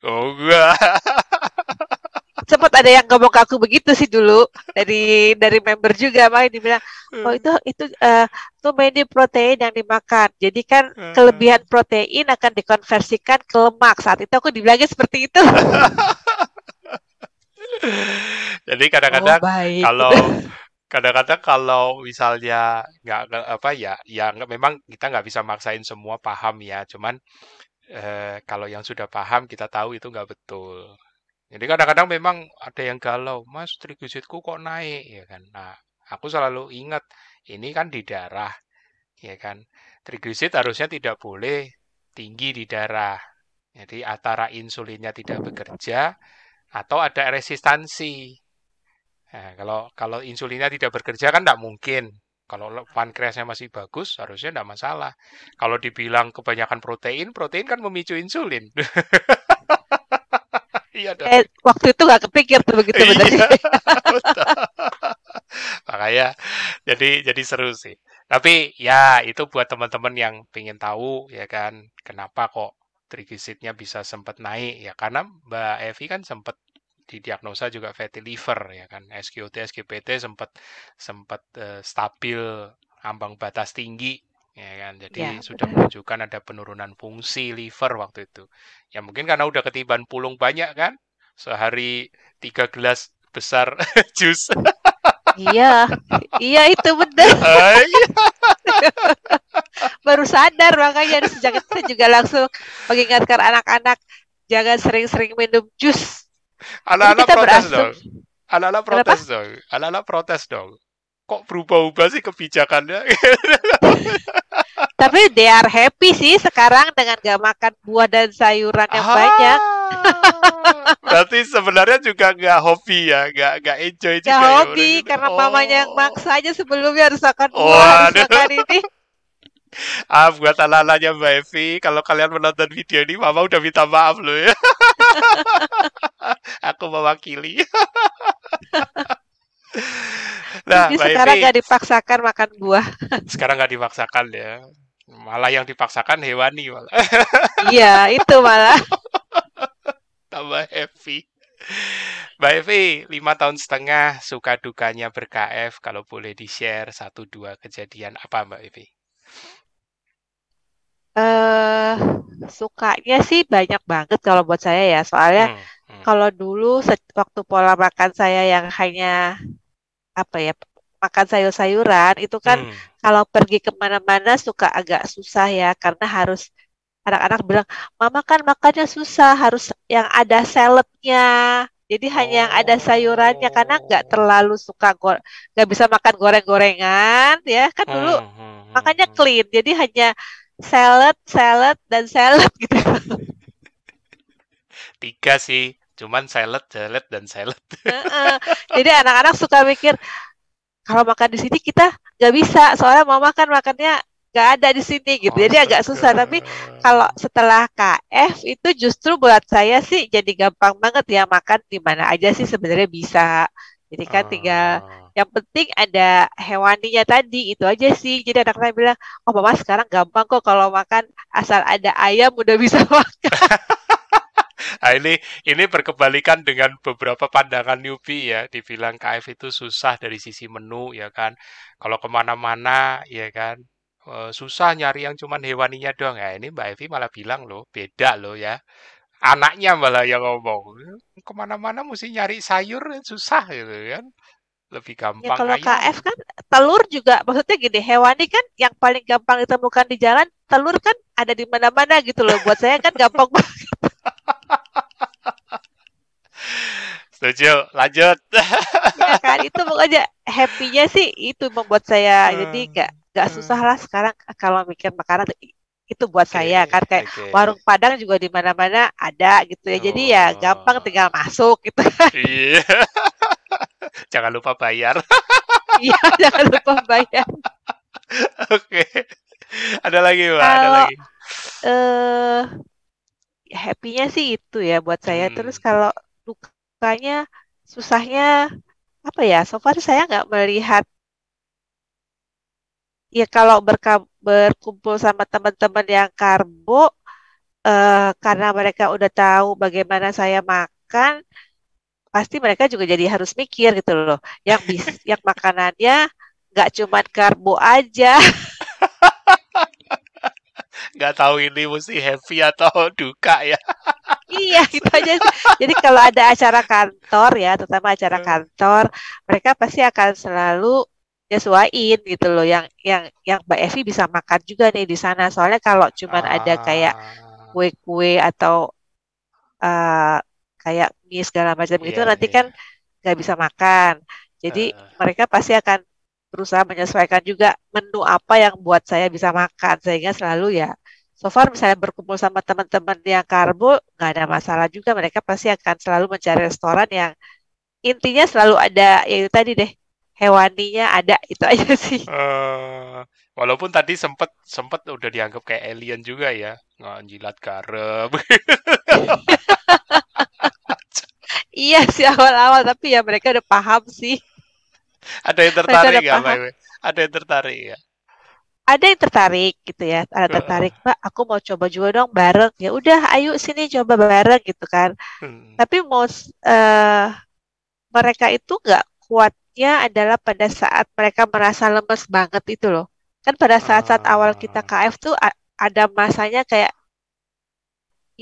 Oh enggak. sempat ada yang ngomong ke aku begitu sih dulu. Dari dari member juga main dibilang oh itu itu uh, tuh many protein yang dimakan. Jadi kan hmm. kelebihan protein akan dikonversikan ke lemak. Saat itu aku dibilangnya seperti itu. Jadi kadang-kadang oh, kalau kadang-kadang kalau misalnya nggak apa ya ya memang kita nggak bisa maksain semua paham ya. Cuman eh, kalau yang sudah paham kita tahu itu nggak betul jadi kadang-kadang memang ada yang galau, Mas trigliseridku kok naik ya kan. Nah, aku selalu ingat ini kan di darah ya kan. Trigliserid harusnya tidak boleh tinggi di darah. Jadi antara insulinnya tidak bekerja atau ada resistansi. Nah, kalau kalau insulinnya tidak bekerja kan tidak mungkin. Kalau pankreasnya masih bagus, harusnya tidak masalah. Kalau dibilang kebanyakan protein, protein kan memicu insulin. Iya dong. Eh, waktu itu nggak kepikir tuh begitu benar. Iya. Makanya jadi jadi seru sih. Tapi ya itu buat teman-teman yang pengen tahu ya kan kenapa kok trigliseridnya bisa sempat naik ya karena Mbak Evi kan sempat didiagnosa juga fatty liver ya kan SGOT SGPT sempat sempat uh, stabil ambang batas tinggi ya kan jadi ya, sudah betul. menunjukkan ada penurunan fungsi liver waktu itu. Ya mungkin karena udah ketiban pulung banyak kan sehari tiga gelas besar jus. Iya iya itu benar ah, iya. baru sadar makanya sejak itu juga langsung mengingatkan anak-anak jangan sering-sering minum jus. Anak-anak protes dong. Anak-anak protes dong. Anak-anak protes dong. Kok berubah-ubah sih kebijakannya Tapi they are happy sih sekarang dengan gak makan buah dan sayuran yang ah, banyak. Berarti sebenarnya juga gak hobi ya, gak gak enjoy juga. Gak ya, hobi ya, karena oh. mamanya yang maksa aja sebelumnya harus makan buah, oh, harus makan ini. Ah, buat anak-anaknya Mbak Evi, kalau kalian menonton video ini, Mama udah minta maaf loh ya. Aku mewakili. nah, Jadi sekarang nggak dipaksakan makan buah. Sekarang nggak dipaksakan ya. Malah yang dipaksakan hewani malah. iya, itu malah. Tambah happy. Mbak Evi, lima tahun setengah suka dukanya ber-KF, kalau boleh di-share satu dua kejadian apa Mbak Evi? uh, sukanya sih banyak banget kalau buat saya ya, soalnya hmm. Hmm. Kalau dulu waktu pola makan saya yang hanya apa ya makan sayur-sayuran itu kan Hmm. kalau pergi ke mana-mana suka agak susah ya karena harus anak-anak bilang mama kan makannya susah harus yang ada saladnya jadi hanya yang ada sayurannya karena nggak Oh. terlalu suka nggak bisa makan goreng-gorengan ya kan dulu Hmm, hmm, hmm, makannya hmm. clean jadi hanya salad salad dan salad gitu Tiga sih, cuman salad, salad, dan salad. Jadi anak-anak suka mikir kalau makan di sini kita nggak bisa soalnya mau makan makannya nggak ada di sini gitu. Jadi agak susah. Tapi kalau setelah KF itu justru buat saya sih jadi gampang banget ya makan di mana aja sih sebenarnya bisa. Jadi kan tinggal Ah. yang penting ada hewaninya tadi itu aja sih. Jadi anak-anak bilang, oh mama sekarang gampang kok kalau makan asal ada ayam udah bisa makan. Nah, ini ini berkebalikan dengan beberapa pandangan newbie ya. Dibilang KF itu susah dari sisi menu ya kan. Kalau ke mana-mana ya kan eh, susah nyari yang cuman hewaninya doang. Ya ini Mbak Evi malah bilang loh beda loh ya. Anaknya malah yang ngomong ke mana-mana mesti nyari sayur susah gitu kan. Lebih Ya gampang kalau ayam. KF kan telur juga maksudnya gini, hewani kan yang paling gampang ditemukan di jalan, telur kan ada di mana-mana gitu loh. Buat saya kan gampang banget. Setuju, lanjut. Ya kan itu pokoknya happy-nya sih itu membuat saya jadi Hmm, nggak nggak susah hmm. lah sekarang kalau mikir makanan itu buat Oke, saya kan kayak oke. warung Padang juga di mana-mana ada gitu ya. Jadi ya gampang Oh, tinggal masuk gitu. iya. Jangan lupa bayar. Iya, jangan lupa bayar. Oke. Ada lagi, Mbak? Ada lagi. eh happy-nya sih itu ya buat saya. Terus Hmm. kalau dukanya, susahnya apa ya? So far saya nggak melihat ya kalau berka- berkumpul sama teman-teman yang karbo eh, karena mereka udah tahu bagaimana saya makan, pasti mereka juga jadi harus mikir gitu loh. Yang bis, yang makanannya nggak cuman karbo aja. Nggak tahu ini mesti happy atau duka ya. Iya, itu aja. Jadi kalau ada acara kantor ya, terutama acara Hmm. kantor, mereka pasti akan selalu nyesuaiin gitu loh. Yang yang yang Mbak Evi bisa makan juga nih di sana. Soalnya kalau cuman ada kayak Ah, kue-kue atau eh, kayak mie segala macam gitu, iya, nanti iya. kan nggak bisa makan. Jadi Eh, mereka pasti akan berusaha menyesuaikan juga menu apa yang buat saya bisa makan. Sehingga selalu ya, so far misalnya berkumpul sama teman-teman yang karbo, nggak ada masalah juga. Mereka pasti akan selalu mencari restoran yang intinya selalu ada, ya itu tadi deh, hewaninya ada, itu aja sih. eh, walaupun tadi sempet sempet udah dianggap kayak alien juga ya, nggak jilat garam. Iya sih awal-awal, tapi ya mereka udah paham sih. Ada yang tertarik nggak? Ada yang tertarik ya? Ada yang tertarik gitu ya, ada tertarik, Mbak, aku mau coba juga dong bareng. Ya udah, ayo sini coba bareng gitu kan. Hmm. Tapi mau eh mereka itu nggak kuatnya adalah pada saat mereka merasa lemes banget itu loh. Kan pada saat-saat awal kita Ah, KF tuh ada masanya kayak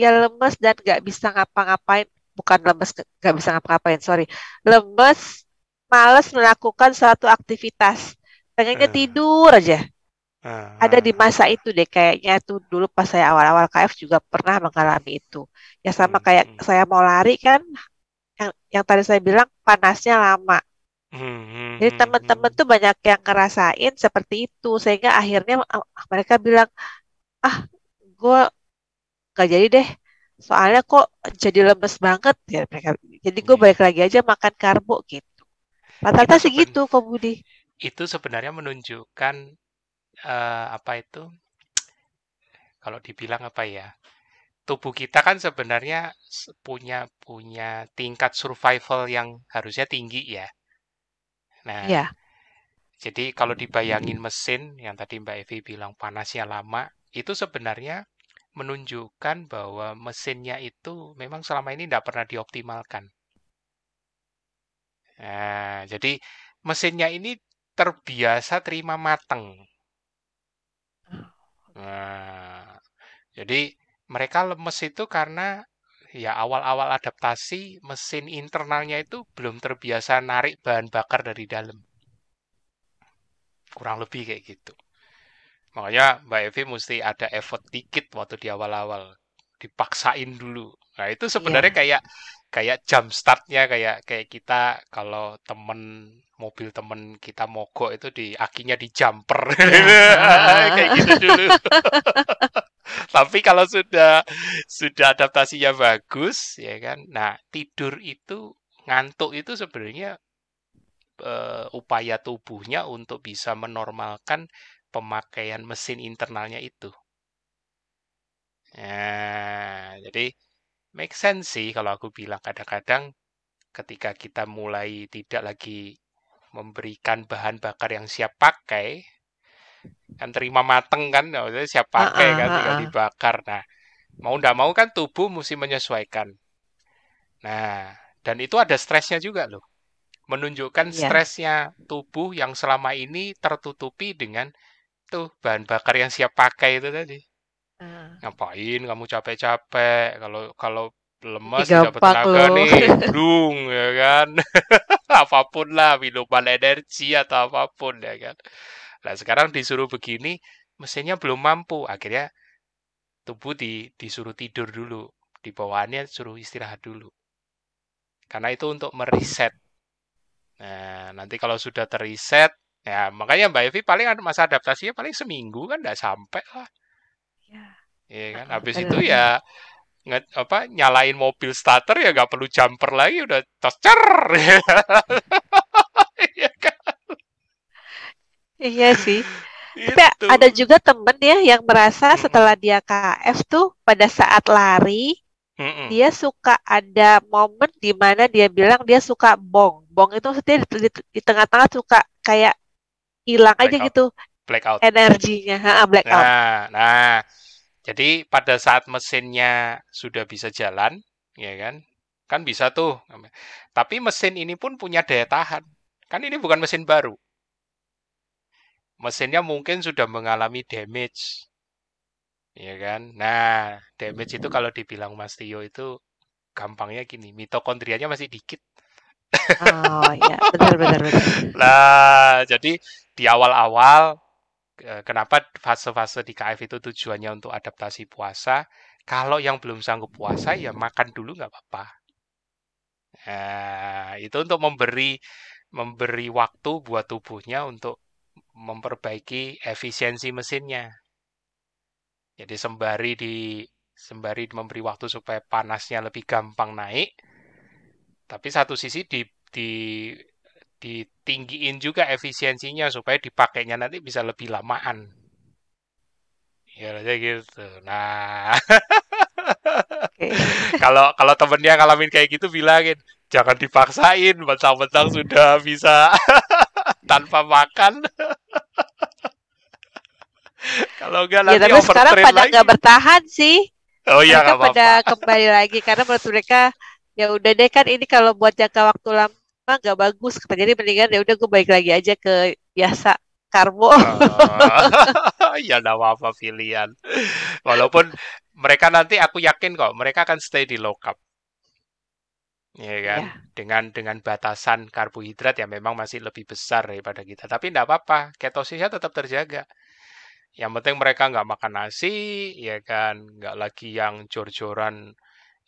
ya lemes dan nggak bisa ngapa-ngapain. Bukan lemes nggak bisa ngapa-ngapain, sorry. Lemes, males melakukan suatu aktivitas. Pengennya eh, tidur aja. Ah, Ada di ah. masa itu deh kayaknya tuh dulu pas saya awal-awal KF juga pernah mengalami itu. Ya sama Hmm, kayak hmm. saya mau lari kan yang, yang tadi saya bilang panasnya lama. Hmm, Jadi teman-teman tuh banyak yang ngerasain seperti itu sehingga akhirnya ah, mereka bilang ah gue gak jadi deh soalnya kok jadi lemes banget ya mereka. Jadi gue balik lagi aja makan karbo gitu. Itu Rata-rata sih seben gitu kok Budi. itu sebenarnya menunjukkan eh, apa itu? Kalau dibilang apa ya? Tubuh kita kan sebenarnya punya punya tingkat survival yang harusnya tinggi ya. Nah, Iya. jadi kalau dibayangin mesin yang tadi Mbak Evi bilang panasnya lama, itu sebenarnya menunjukkan bahwa mesinnya itu memang selama ini tidak pernah dioptimalkan. Nah, jadi mesinnya ini terbiasa terima mateng. Nah, jadi mereka lemes itu karena ya awal-awal adaptasi mesin internalnya itu belum terbiasa narik bahan bakar dari dalam. Kurang lebih kayak gitu. Makanya Mbak Evi mesti ada effort dikit waktu di awal-awal. Dipaksain dulu. Nah, itu sebenarnya Iya. kayak kayak jam startnya kayak kayak kita kalau temen mobil temen kita mogok itu di akinya di jumper Iya. kayak gitu dulu. Tapi kalau sudah sudah adaptasinya bagus ya kan. Nah, tidur itu ngantuk itu sebenarnya eh, upaya tubuhnya untuk bisa menormalkan pemakaian mesin internalnya itu. Nah, jadi make sense sih kalau aku bilang kadang-kadang ketika kita mulai tidak lagi memberikan bahan bakar yang siap pakai, kan terima mateng kan, maksudnya siap pakai Heeh, kan, tinggal dibakar. Nah, mau ndak mau kan tubuh mesti menyesuaikan. Nah, dan itu ada stresnya juga loh. Menunjukkan Iya. stresnya tubuh yang selama ini tertutupi dengan tuh bahan bakar yang siap pakai itu tadi. Ngapain kamu capek-capek? Kalau kalau tidak gampang bertenaga loh. nih, blung ya kan. Apa pun lah, minuman energi atau apa pun ya kan. Nah, sekarang disuruh begini, mesinnya belum mampu. Akhirnya tubuh di, disuruh tidur dulu. Di bawaannya suruh istirahat dulu. Karena itu untuk mereset. Nah, nanti kalau sudah terreset, ya makanya Mbak Evi paling masa adaptasinya paling seminggu kan nggak sampai lah. Iya. Ya kan. Habis itu ya nge, apa nyalain mobil starter ya nggak perlu jumper lagi udah cer ya kan Iya sih. Tapi itu ada juga temen ya yang merasa setelah dia KF tuh pada saat lari Mm-mm. dia suka ada momen di mana dia bilang dia suka bong. Bong itu maksudnya di, di- di tengah-tengah suka kayak hilang aja blackout gitu blackout energinya, ha, blackout. nah nah jadi pada saat mesinnya sudah bisa jalan ya kan? Kan bisa tuh. Tapi mesin ini pun punya daya tahan. Kan ini bukan mesin baru. Mesinnya mungkin sudah mengalami damage ya kan? Nah damage itu kalau dibilang Mas Tio itu gampangnya gini mitokondrianya masih dikit. Oh ya, benar benar benar. lah jadi di awal-awal kenapa fase-fase di KF itu tujuannya untuk adaptasi puasa? Kalau yang belum sanggup puasa ya makan dulu nggak apa-apa. Nah, itu untuk memberi memberi waktu buat tubuhnya untuk memperbaiki efisiensi mesinnya. Jadi sembari di sembari memberi waktu supaya panasnya lebih gampang naik tapi satu sisi di di ditinggiin juga efisiensinya supaya dipakainya nanti bisa lebih lamaan. Ya kayak gitu. Nah, Oke. kalau kalau temennya ngalamin kayak gitu bilangin jangan dipaksain, mentang-mentang sudah bisa tanpa makan. kalau enggak Ya nanti tapi sekarang pada nggak bertahan sih. Oh iya Mereka nggak pada apa-apa. kembali lagi karena menurut mereka ya udah deh kan ini kalau buat jangka waktu lama nggak bagus. Kata jadi mendingan ya udah gue balik lagi aja ke biasa karbo. Oh, ya nggak apa-apa pilihan. Walaupun mereka nanti aku yakin kok mereka akan stay di low carb. ya kan Ya. dengan dengan batasan karbohidrat yang memang masih lebih besar daripada kita tapi tidak apa-apa ketosisnya tetap terjaga yang penting mereka nggak makan nasi ya kan nggak lagi yang jor-joran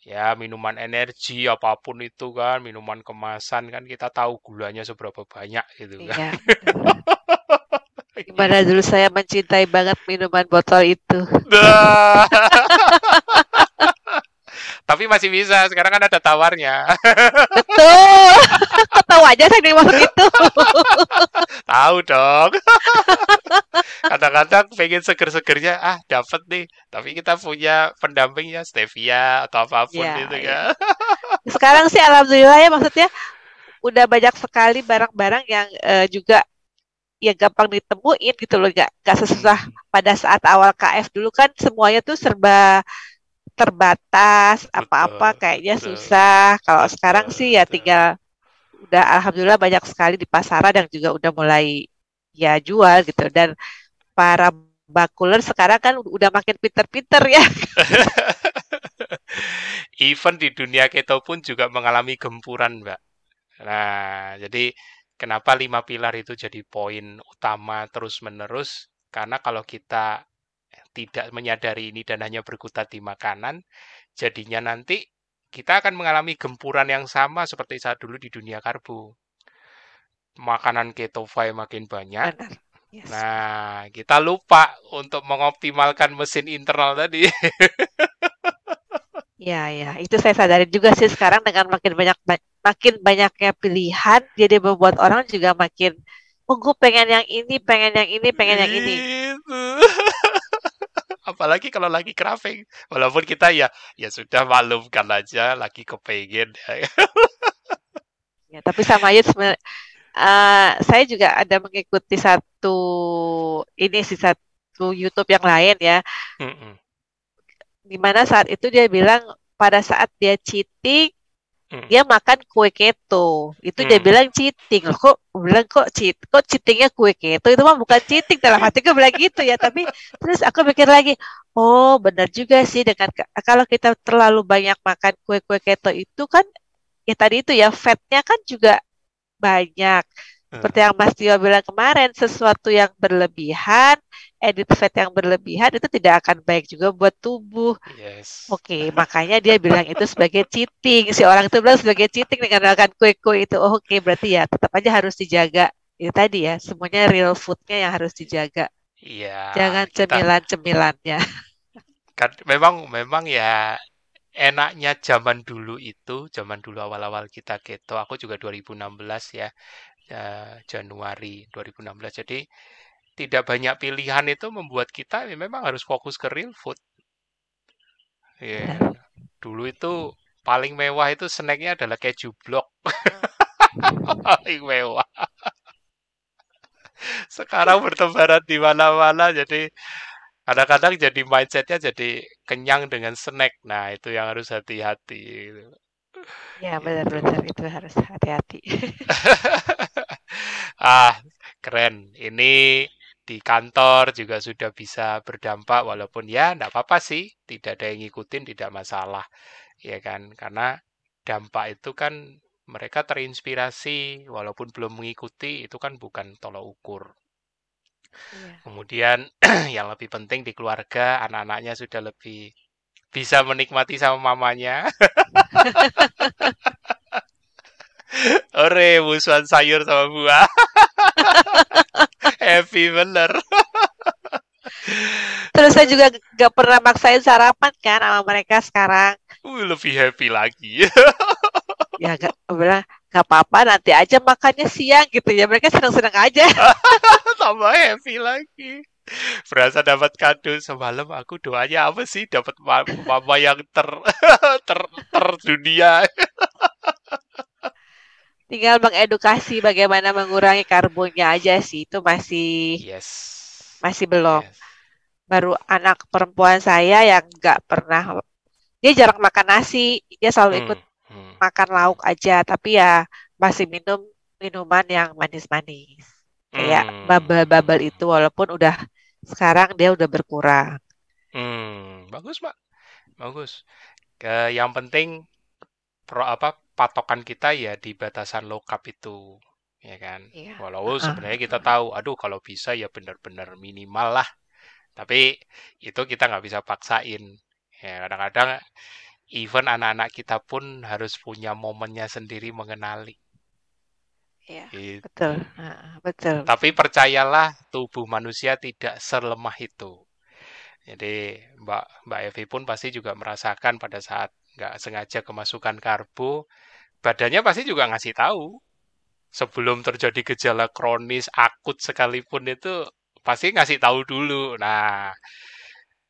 ya minuman energi apa pun itu kan minuman kemasan kan kita tahu gulanya seberapa banyak gitu kan Iya. Gimana dulu saya mencintai banget minuman botol itu. Dah. tapi masih bisa sekarang kan ada tawarnya Betul. Tahu aja saya yang maksud itu. tahu dong kadang-kadang pengen seger-segernya ah dapat nih tapi kita punya pendampingnya stevia atau apa pun Ya, itu ya. kan Sekarang sih alhamdulillah ya maksudnya udah banyak sekali barang-barang yang eh, juga ya gampang ditemuin gitu loh, gak, gak sesusah pada saat awal KF dulu kan semuanya tuh serba terbatas, apa-apa kayaknya betul susah. Kalau sekarang betul sih ya tinggal udah alhamdulillah banyak sekali di pasaran yang juga udah mulai ya jual gitu dan para bakuler sekarang kan udah makin pinter-pinter ya. even di dunia keto pun juga mengalami gempuran, Mbak. Nah, jadi kenapa lima pilar itu jadi poin utama terus-menerus? Karena kalau kita tidak menyadari ini dan hanya berkutat di makanan, jadinya nanti kita akan mengalami gempuran yang sama seperti saat dulu di dunia karbo. Makanan keto makin banyak. Benar. Yes. Nah, kita lupa untuk mengoptimalkan mesin internal tadi. Ya, ya, itu saya sadari juga sih sekarang dengan makin banyak makin banyaknya pilihan, jadi membuat orang juga makin, oh gue pengen yang ini, pengen yang ini, pengen yang ini. Gitu. Apalagi kalau lagi craving, walaupun kita ya ya sudah maklumkan aja lagi kepengen. ya, tapi sama aja sebenarnya. Uh, saya juga ada mengikuti satu ini sih satu YouTube yang lain ya. Mm -mm di mana saat itu dia bilang pada saat dia cheating hmm. dia makan kue keto. Itu hmm. dia bilang cheating. Loh kok bilang kok cheat kok cheatingnya kue keto? Itu mah bukan cheating. Dalam hati gue bilang gitu ya. Tapi terus aku pikir lagi oh benar juga sih dengan kalau kita terlalu banyak makan kue-kue keto itu kan ya tadi itu ya fatnya kan juga banyak seperti yang Mas Tio bilang kemarin, sesuatu yang berlebihan, edit fat yang berlebihan itu tidak akan baik juga buat tubuh. Yes. Oke, okay, makanya dia bilang itu sebagai cheating. Si orang itu bilang sebagai cheating dengan makan kue-kue itu. Oh, Oke, okay, berarti ya tetap aja harus dijaga. Itu tadi ya, semuanya real foodnya yang harus dijaga. Iya. Jangan cemilan-cemilannya. Kan memang memang ya enaknya zaman dulu itu, zaman dulu awal-awal kita keto, aku juga 2016 ya, ya, Januari 2016. Jadi tidak banyak pilihan itu membuat kita ya, memang harus fokus ke real food. Yeah. dulu itu paling mewah itu snacknya adalah keju blok. paling mewah. Sekarang bertebaran di mana-mana jadi kadang-kadang jadi mindsetnya jadi kenyang dengan snack. Nah itu yang harus hati-hati. Ya benar-benar itu harus hati-hati. ah, keren. Ini di kantor juga sudah bisa berdampak walaupun ya enggak apa-apa sih, tidak ada yang ngikutin tidak masalah. Ya kan? Karena dampak itu kan mereka terinspirasi walaupun belum mengikuti itu kan bukan tolok ukur. Iya. Kemudian yang lebih penting di keluarga anak-anaknya sudah lebih bisa menikmati sama mamanya. Ore, musuhan sayur sama buah. Happy bener. Terus saya juga gak pernah maksain sarapan kan sama mereka sekarang. Uh, lebih happy lagi. ya gak, bilang gak apa-apa nanti aja makannya siang gitu ya. Mereka senang-senang aja. Tambah happy lagi berasa dapat kado semalam aku doanya apa sih dapat mama yang ter ter ter dunia tinggal mengedukasi bagaimana mengurangi karbonnya aja sih itu masih yes masih belum yes. baru anak perempuan saya yang nggak pernah dia jarang makan nasi dia selalu hmm, ikut hmm. makan lauk aja tapi ya masih minum minuman yang manis-manis kayak hmm. bubble-bubble itu walaupun udah sekarang dia udah berkurang. Hmm, bagus, Mbak. Bagus. Ke yang penting pro apa patokan kita ya di batasan low carb itu, ya kan? Iya. Walau sebenarnya kita tahu, aduh kalau bisa ya benar-benar minimal lah. Tapi itu kita nggak bisa paksain. Ya kadang-kadang even anak-anak kita pun harus punya momennya sendiri mengenali. Iya, gitu. betul. Nah, betul. Tapi percayalah tubuh manusia tidak selemah itu. Jadi Mbak Mbak Evi pun pasti juga merasakan pada saat nggak sengaja kemasukan karbo, badannya pasti juga ngasih tahu. Sebelum terjadi gejala kronis akut sekalipun itu pasti ngasih tahu dulu. Nah,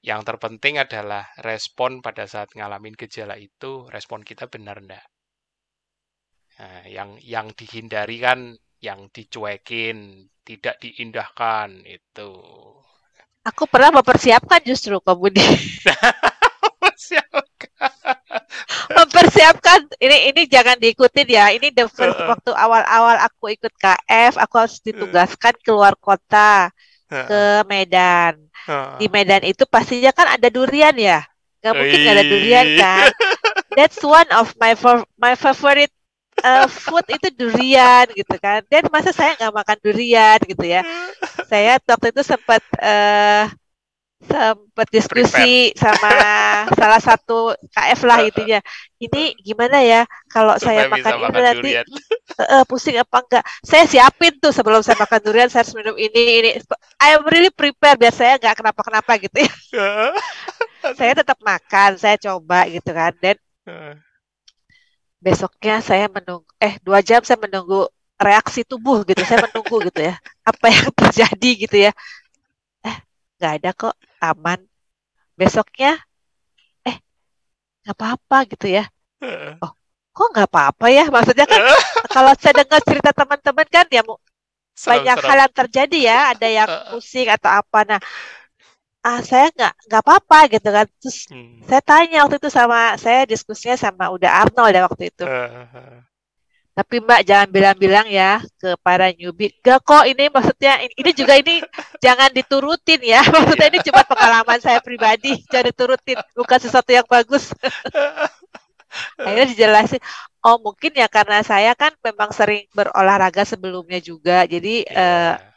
yang terpenting adalah respon pada saat ngalamin gejala itu, respon kita benar enggak. Nah, yang yang dihindari kan yang dicuekin, tidak diindahkan itu. Aku pernah mempersiapkan justru kemudian. mempersiapkan. Ini ini jangan diikutin ya. Ini the first uh, waktu awal-awal aku ikut KF aku harus ditugaskan keluar kota uh, ke Medan. Uh, di Medan itu pastinya kan ada durian ya? Nggak mungkin nggak ada durian kan? That's one of my my favorite uh, food itu durian gitu kan. Dan masa saya nggak makan durian gitu ya. Saya waktu itu sempat uh, sempat diskusi Prepare. sama salah satu KF lah intinya. Ini gimana ya kalau saya makan ini makan nanti uh, pusing apa enggak? Saya siapin tuh sebelum saya makan durian saya harus minum ini ini. I am really prepare biar saya nggak kenapa-kenapa gitu ya. saya tetap makan, saya coba gitu kan. Dan besoknya saya menunggu eh dua jam saya menunggu reaksi tubuh gitu. Saya menunggu gitu ya. Apa yang terjadi gitu ya nggak ada kok aman. Besoknya eh nggak apa-apa gitu ya. Oh kok nggak apa-apa ya? Maksudnya kan kalau saya dengar cerita teman-teman kan ya banyak hal yang terjadi ya. Ada yang pusing atau apa. Nah ah saya nggak nggak apa-apa gitu kan. Terus hmm. saya tanya waktu itu sama saya diskusinya sama udah Arnold ya waktu itu tapi Mbak jangan bilang-bilang ya ke para newbie. Gak kok ini maksudnya ini juga ini jangan diturutin ya. Maksudnya ini cuma pengalaman saya pribadi, jangan diturutin. Bukan sesuatu yang bagus. Akhirnya dijelasin, oh mungkin ya karena saya kan memang sering berolahraga sebelumnya juga. Jadi yeah. uh,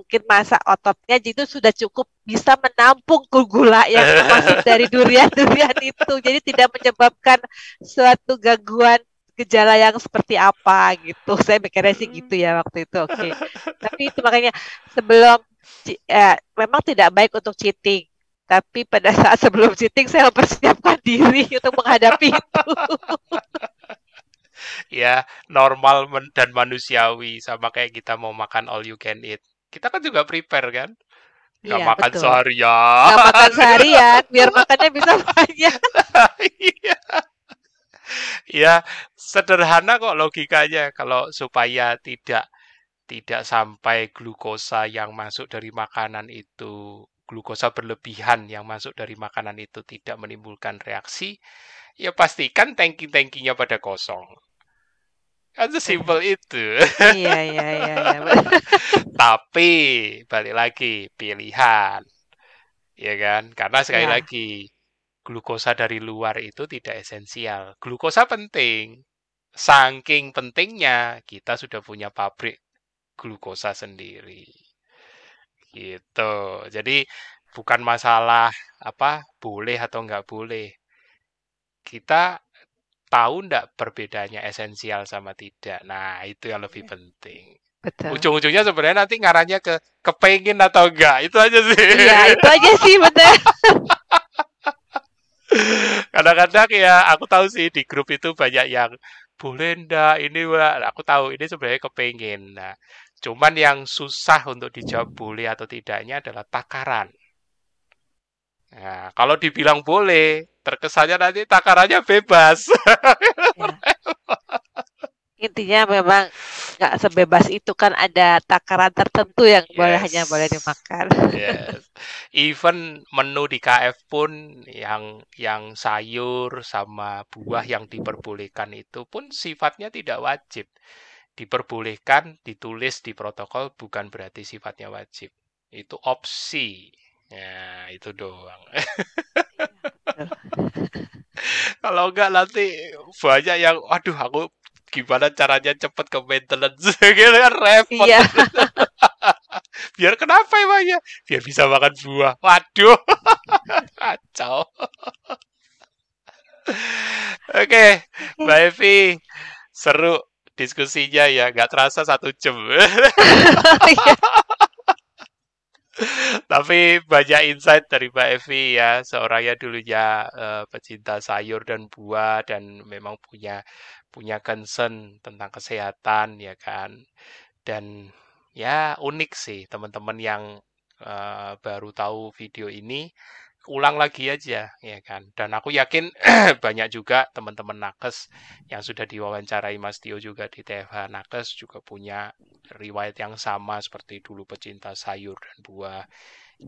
mungkin masa ototnya itu sudah cukup bisa menampung gula yang masuk dari durian-durian itu. Jadi tidak menyebabkan suatu gangguan gejala yang seperti apa gitu. Saya mikirnya sih gitu ya waktu itu. Oke. Okay. Tapi itu makanya sebelum eh, memang tidak baik untuk cheating. Tapi pada saat sebelum cheating saya mempersiapkan diri untuk menghadapi itu. ya, normal dan manusiawi sama kayak kita mau makan all you can eat. Kita kan juga prepare kan? Gak ya, makan betul. seharian. Gak makan seharian, biar makannya bisa banyak. Iya ya sederhana kok logikanya kalau supaya tidak tidak sampai glukosa yang masuk dari makanan itu glukosa berlebihan yang masuk dari makanan itu tidak menimbulkan reaksi ya pastikan tangki-tangkinya pada kosong kan sesimpel itu iya iya iya, iya. tapi balik lagi pilihan ya kan karena sekali ya. lagi glukosa dari luar itu tidak esensial. Glukosa penting. Saking pentingnya kita sudah punya pabrik glukosa sendiri. Gitu. Jadi bukan masalah apa boleh atau nggak boleh. Kita tahu nggak perbedaannya esensial sama tidak. Nah, itu yang lebih iya. penting. Betul. Ujung-ujungnya sebenarnya nanti ngarahnya ke kepengen atau enggak. Itu aja sih. Iya, itu aja sih betul. Kadang-kadang ya aku tahu sih di grup itu banyak yang boleh ndak ini wah aku tahu ini sebenarnya kepengen. Nah, cuman yang susah untuk dijawab boleh atau tidaknya adalah takaran. Nah, kalau dibilang boleh, terkesannya nanti takarannya bebas. Ya. Intinya memang nggak sebebas itu kan ada takaran tertentu yang yes. boleh hanya boleh dimakan. Yes. Even menu di KF pun yang yang sayur sama buah yang diperbolehkan itu pun sifatnya tidak wajib. Diperbolehkan, ditulis di protokol bukan berarti sifatnya wajib. Itu opsi. Ya, itu doang. Iya, Kalau enggak nanti banyak yang aduh aku gimana caranya cepet ke maintenance? Gitu kan repot. Iya. biar kenapa emangnya? Biar bisa makan buah. Waduh. Kacau. Oke okay, mbak Evi seru diskusinya ya. Nggak terasa satu jam. Iya. Tapi banyak insight dari Mbak Evi ya, seorangnya dulunya uh, pecinta sayur dan buah dan memang punya punya concern tentang kesehatan ya kan. Dan ya unik sih teman-teman yang uh, baru tahu video ini ulang lagi aja ya kan dan aku yakin banyak juga teman-teman nakes yang sudah diwawancarai Mas Tio juga di TFH nakes juga punya riwayat yang sama seperti dulu pecinta sayur dan buah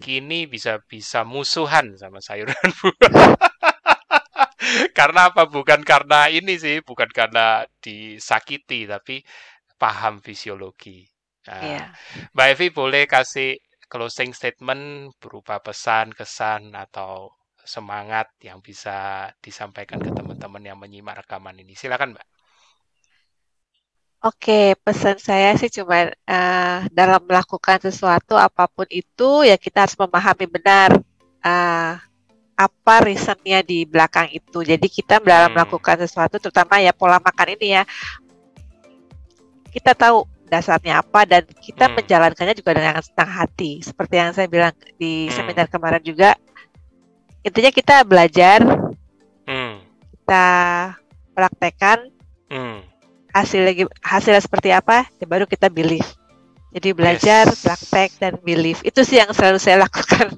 kini bisa bisa musuhan sama sayur dan buah karena apa? Bukan karena ini sih, bukan karena disakiti, tapi paham fisiologi. Nah, yeah. Mbak Evi boleh kasih closing statement berupa pesan, kesan, atau semangat yang bisa disampaikan ke teman-teman yang menyimak rekaman ini. Silakan, Mbak. Oke, pesan saya sih cuma uh, dalam melakukan sesuatu apa pun itu ya kita harus memahami benar uh, apa reasonnya di belakang itu. Jadi kita dalam hmm. melakukan sesuatu, terutama ya pola makan ini ya, kita tahu dasarnya apa dan kita hmm. menjalankannya juga dengan senang hati. Seperti yang saya bilang di hmm. seminar kemarin juga, intinya kita belajar, hmm. kita praktekkan, hmm. hasilnya hasilnya seperti apa, ya baru kita believe. Jadi belajar, yes. praktek dan believe itu sih yang selalu saya lakukan.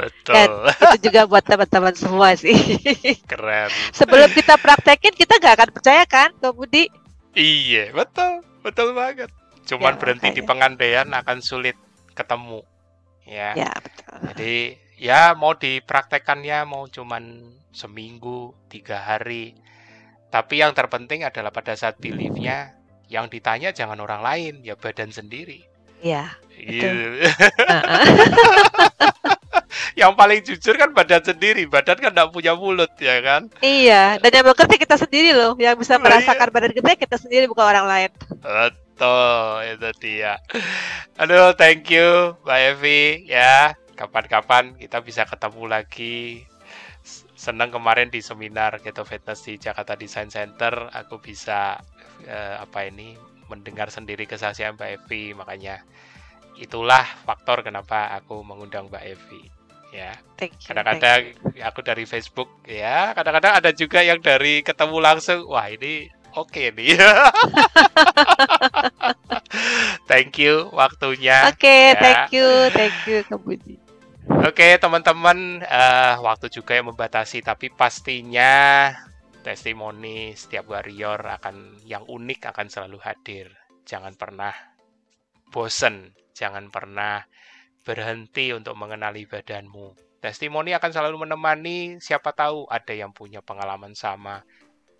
Betul. Dan itu juga buat teman-teman semua sih. Keren. Sebelum kita praktekin kita nggak akan percaya kan, Kak Budi? Iya, betul, betul banget. Cuman ya, berhenti makanya. di pengandaian akan sulit ketemu. Ya. Ya, betul. Jadi ya mau dipraktekannya mau cuman seminggu, tiga hari. Tapi yang terpenting adalah pada saat beliefnya yang ditanya jangan orang lain, ya badan sendiri. Iya. Iya. yang paling jujur kan badan sendiri. Badan kan tidak punya mulut ya kan? Iya, dan yang bekerja kita sendiri loh. Yang bisa merasakan iya. badan kita kita sendiri bukan orang lain. Betul, itu dia. Aduh, thank you Mbak Evi ya. Kapan-kapan kita bisa ketemu lagi. Senang kemarin di seminar Keto Fitness di Jakarta Design Center aku bisa eh, apa ini mendengar sendiri kesaksian Mbak Evi makanya itulah faktor kenapa aku mengundang Mbak Evi ya. Kadang-kadang aku dari Facebook ya, kadang-kadang ada juga yang dari ketemu langsung. Wah, ini oke okay nih. thank you waktunya. Oke, okay, ya. thank you, thank you Kebudi. Oke, okay, teman-teman, uh, waktu juga yang membatasi tapi pastinya testimoni setiap warrior akan yang unik akan selalu hadir. Jangan pernah bosen, jangan pernah berhenti untuk mengenali badanmu. Testimoni akan selalu menemani, siapa tahu ada yang punya pengalaman sama,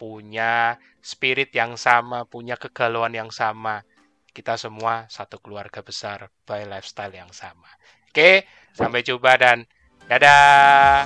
punya spirit yang sama, punya kegalauan yang sama. Kita semua satu keluarga besar by lifestyle yang sama. Oke, sampai jumpa dan dadah.